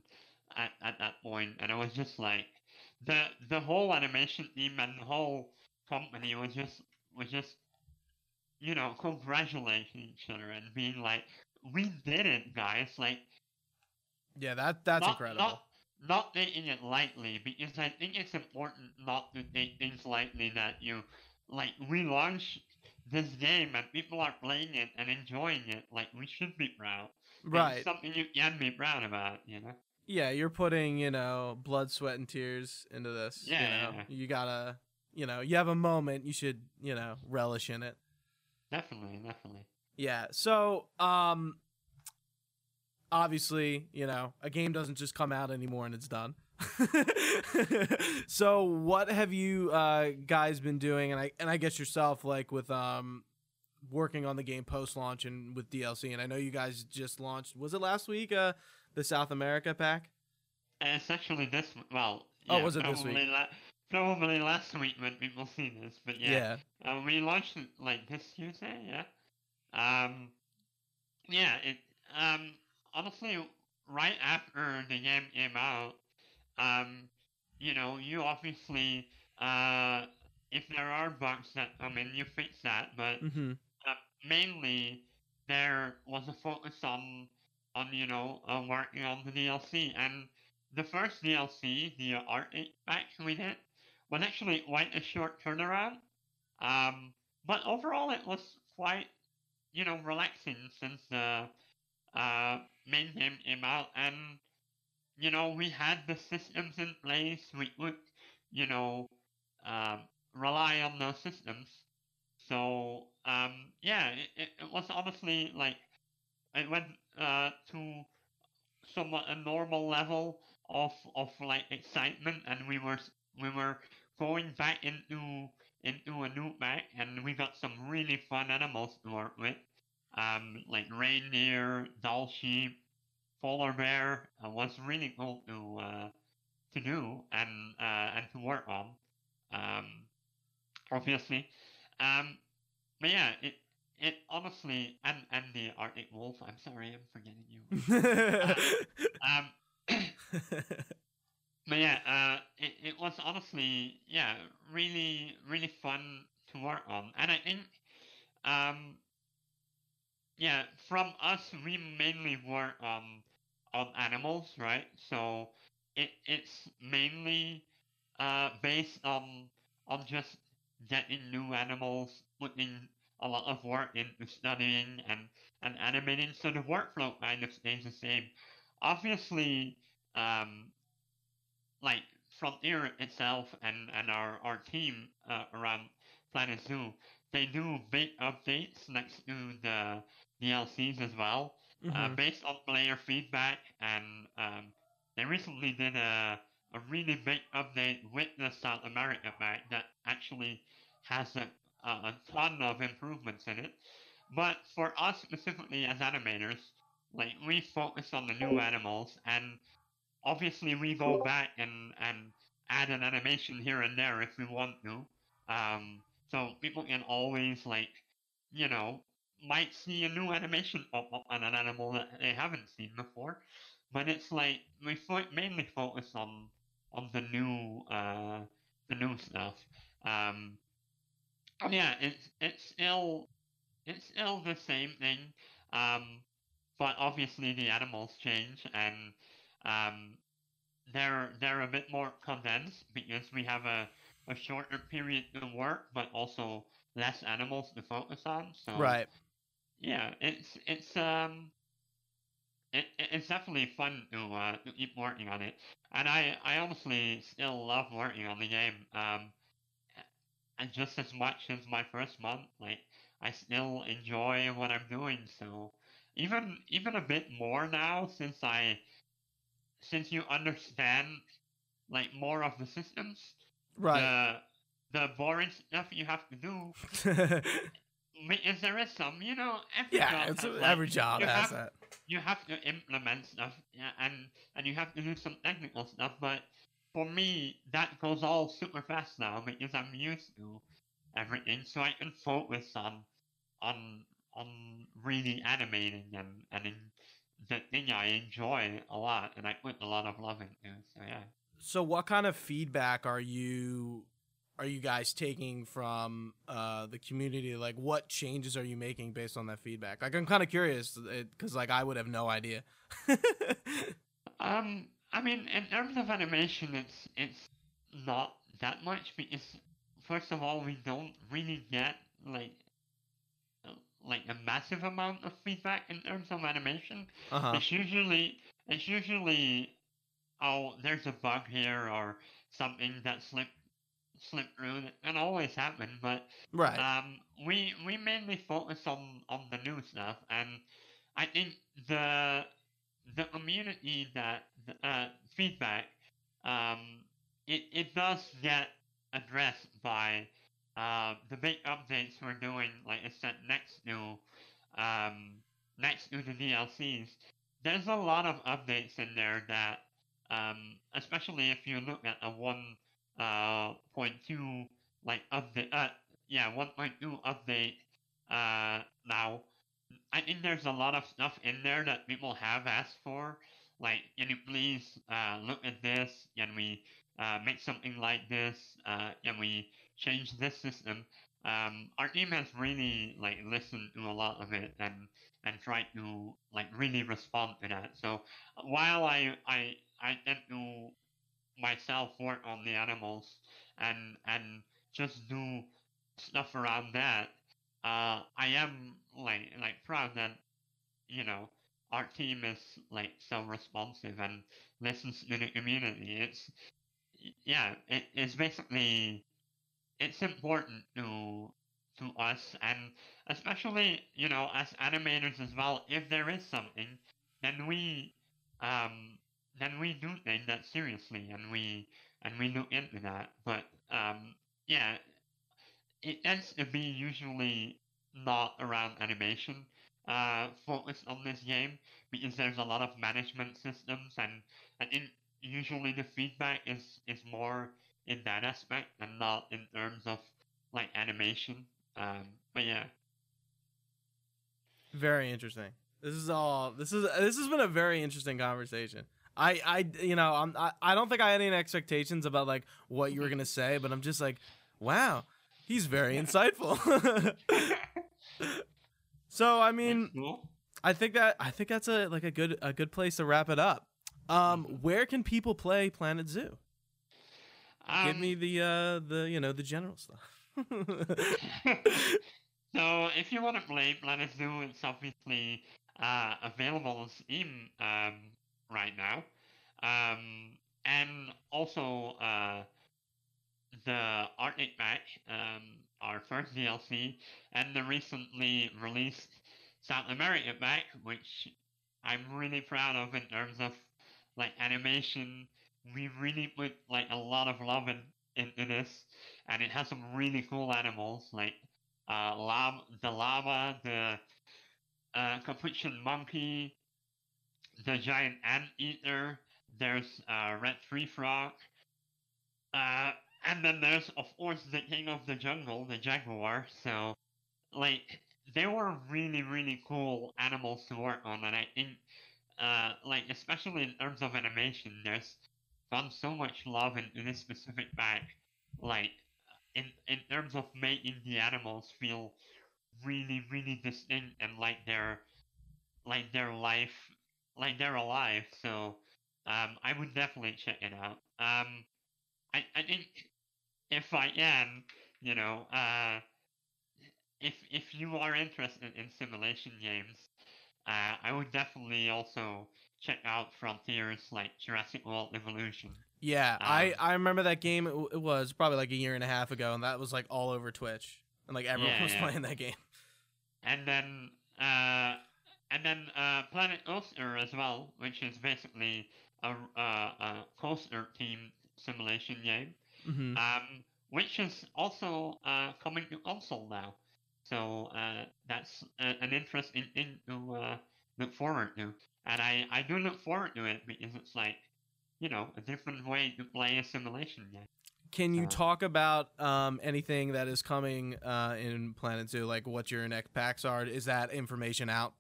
at, at that point, and I was just like the the whole animation team and the whole company was just was just you know congratulating each other and being like we did it guys like Yeah, that that's not, incredible. Not, not taking it lightly because I think it's important not to take things lightly that you like we launched this game and people are playing it and enjoying it. Like we should be proud. Right. It's something you can be proud about, you know? Yeah, you're putting, you know, blood, sweat, and tears into this. Yeah, You know, yeah. you gotta, you know, you have a moment, you should, you know, relish in it. Definitely, definitely. Yeah. So, um, obviously, you know, a game doesn't just come out anymore and it's done. so, what have you uh, guys been doing? And I and I guess yourself, like with um, working on the game post launch and with DLC. And I know you guys just launched. Was it last week? Uh, the South America pack. It's actually this well Oh, was it this week? probably La- probably last week when people see this, but yeah. Yeah. Uh, we launched it like this Tuesday, yeah. Um, yeah, it um honestly right after the game came out, um, you know, you obviously uh if there are bugs that come in, you fix that, but Mm-hmm. uh, mainly there was a focus on on you know uh, working on the DLC and the first DLC, the Arctic pack we did, was actually quite a short turnaround. Um, but overall, it was quite you know relaxing since the uh, main game came out, and you know we had the systems in place. We could you know um, rely on those systems. So um, yeah, it, it, was honestly like it went uh, to somewhat a normal level of of like excitement, and we were we were going back into into a new pack, and we got some really fun animals to work with, um, like reindeer, Dall sheep, polar bear. Uh, was really cool to uh, to do and uh, and to work on. Um, obviously, um, but yeah, it it honestly and and the Arctic wolf. I'm sorry, I'm forgetting you. Um, but yeah, uh, it, it was honestly, yeah, really, really fun to work on. And I think, um, yeah, from us, we mainly work on, on animals, right? So it, it's mainly, uh, based on, on just getting new animals, putting a lot of work into studying and, and animating. So the workflow kind of stays the same. Obviously, um, like Frontier itself and, and our, our team uh, around Planet Zoo, they do big updates next to the DLCs as well, uh, Mhm. based on player feedback. And um, they recently did a, a really big update with the South America pack that actually has a, a, a ton of improvements in it. But for us specifically as animators, like we focus on the new animals and obviously we go back and and add an animation here and there if we want to. Um so people can always like you know might see a new animation on an animal that they haven't seen before. But it's like we mainly focus on on the new uh the new stuff. Um yeah it's it's still it's still the same thing um but obviously the animals change and um, they're they're a bit more condensed because we have a, a shorter period to work, but also less animals to focus on. So right. yeah, it's it's um it, it- it's definitely fun to uh, to keep working on it, and I I honestly still love working on the game. Um, and just as much as my first month, like I still enjoy what I'm doing. So even even a bit more now since I since you understand like more of the systems Right. the the boring stuff you have to do because there is some, you know, every yeah, job it's has, like, every job you has have, that. you have to implement stuff, yeah, and and you have to do some technical stuff. But for me, that goes all super fast now because I'm used to everything, so I can focus on on on really animating and and in the thing I enjoy a lot, and I put a lot of love into. So yeah. So, what kind of feedback are you are you guys taking from uh, the community? Like, what changes are you making based on that feedback? Like, I'm kind of curious because, like, I would have no idea. Um, I mean, in terms of animation, it's it's not that much because first of all, we don't really get like like a massive amount of feedback in terms of animation. uh huh. It's usually it's usually oh there's a bug here or something that slipped slipped through. Can always happen, but Right. um, we we mainly focus on on the new stuff, and I think the the community that uh, feedback um, it it does get addressed by uh, the big updates we're doing. Like I said, next to um, next to the DLCs, there's a lot of updates in there that, um, especially if you look at a one uh, point two like update, uh, yeah, one point two update uh, now. I think there's a lot of stuff in there that people have asked for. Like, can you please uh, look at this? Can we uh, make something like this? Uh, can we change this system? Um, our team has really like listened to a lot of it and and tried to like really respond to that. So while I I I tend to myself work on the animals and and just do stuff around that, uh, I am like like proud that you know our team is like so responsive and listens to the community. It's yeah, it, it's basically it's important to to us and especially you know as animators as well. If there is something, then we um then we do take that seriously and we and we look into that. But um yeah, it tends to be usually not around animation uh, focused on this game because there's a lot of management systems and I think usually the feedback is is more in that aspect and not in terms of like animation. Um, but yeah, Very interesting. This is all. This is this has been a very interesting conversation. I I you know I'm I, I don't think I had any expectations about like what you were gonna say, but I'm just like, wow, he's very insightful. so I mean. I think that I think that's a like a good a good place to wrap it up. Um, where can people play Planet Zoo? Give Um, me the uh the you know the general stuff. so if you want to play Planet Zoo, it's obviously uh, available on Steam um, right now, um, and also uh, the Arctic Pack, um, our first DLC, and the recently released South America Pack, which I'm really proud of in terms of like animation. We really put like a lot of love in, into this, and it has some really cool animals like uh, lava, the llama, the uh, capuchin monkey, the giant anteater. There's uh, red tree frog, uh, and then there's of course the king of the jungle, the jaguar. So, like, they were really really cool animals to work on, and I think, uh, like especially in terms of animation, there's gone so much love into this specific bag. Like, in in terms of making the animals feel really really distinct and like they're like their life like they're alive so um i would definitely check it out um i i think if i am, you know uh if if you are interested in simulation games uh i would definitely also check out frontiers like jurassic world evolution yeah, I Um, I remember that game. It, w- it was probably like a year and a half ago, and that was like all over Twitch, and like everyone Yeah, was yeah. playing that game. and then uh, and then uh, Planet Coaster as well, which is basically a, uh, a coaster team simulation game. Hmm um, which is also uh, coming to console now. So uh, that's a, an interesting thing to uh, look forward to, and I, I do look forward to it because it's like, you know, a different way to play a simulation game. Can you Uh, talk about um, anything that is coming uh, in Planet Zoo, like what your next packs are? Is that information out?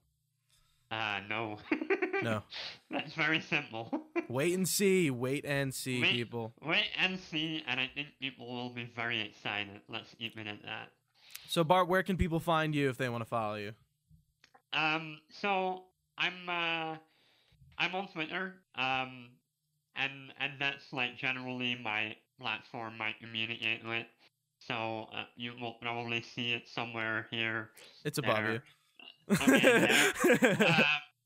Uh, no. No. That's very simple. Wait and see. Wait and see, Wait. people. Wait and see, and I think people will be very excited. Let's keep it at that. So, Bart, where can people find you if they want to follow you? Um, so I'm uh, I'm on Twitter. Um, and and that's like generally my platform I communicate with. So uh, you will probably see it somewhere here. It's above There. you. Okay,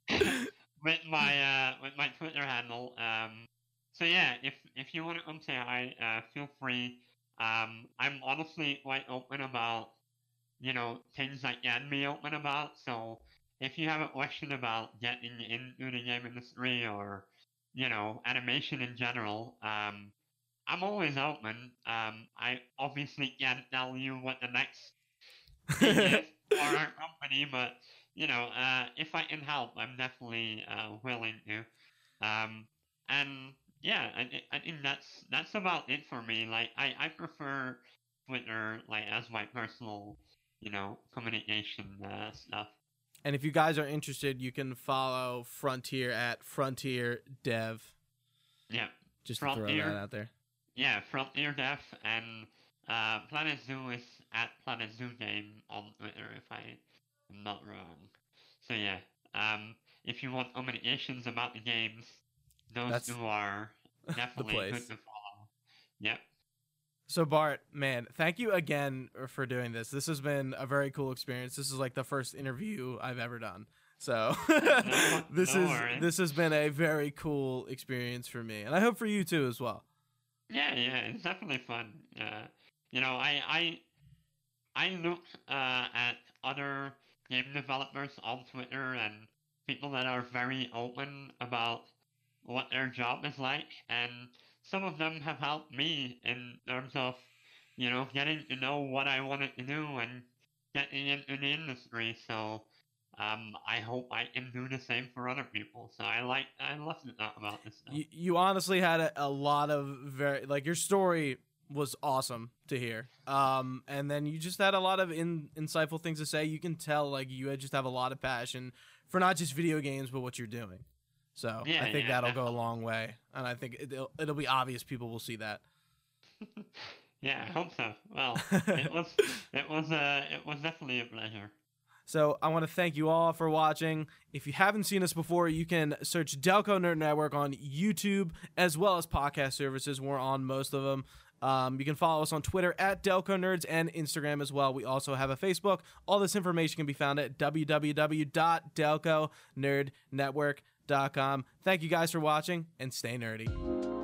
um, with my uh, with my Twitter handle. Um, so yeah, if if you want to come say hi, uh, feel free. Um, I'm honestly quite open about you know things I can be open about. So if you have a question about getting into the game industry or you know animation in general, um, I'm always open. Um, I obviously can't tell you what the next thing is for our company, but you know, uh, if I can help, I'm definitely uh, willing to. Um, and yeah, I, I think that's that's about it for me. Like, I, I prefer Twitter like as my personal, you know, communication uh, stuff. and if you guys are interested, you can follow Frontier at Frontier Dev. Yeah, Just to throw Frontier? that out there. yeah, Frontier Dev and uh, Planet Zoo is at Planet Zoo Game on Twitter if I am not wrong. So yeah, um, if you want communications about the games, those That's two are definitely good place. to follow. Yep. So Bart, man, thank you again for doing this. This has been a very cool experience. This is like the first interview I've ever done. So this no is worries. this has been a very cool experience for me, and I hope for you too as well. Yeah, yeah, it's definitely fun. Uh, you know, I I I look uh, at other game developers on Twitter and people that are very open about what their job is like, and some of them have helped me in terms of, you know, getting to know what I wanted to do and getting into the industry. So. Um, I hope I can do the same for other people. So I like, I love to talk about this. You, you honestly had a, a lot of very like your story was awesome to hear. Um, and then you just had a lot of in, insightful things to say. You can tell like you just have a lot of passion for not just video games but what you're doing. So Yeah, I think yeah, that'll go a long way, and I think it'll, it'll be obvious people will see that. Yeah, I hope so. Well, it was it was uh it was definitely a pleasure. So I want to thank you all for watching. If you haven't seen us before, you can search Delco Nerd Network on YouTube as well as podcast services. We're on most of them. Um, you can follow us on Twitter at Delco Nerds and Instagram as well. We also have a Facebook. All this information can be found at www.delconerdnetwork.com. Thank you guys for watching and stay nerdy.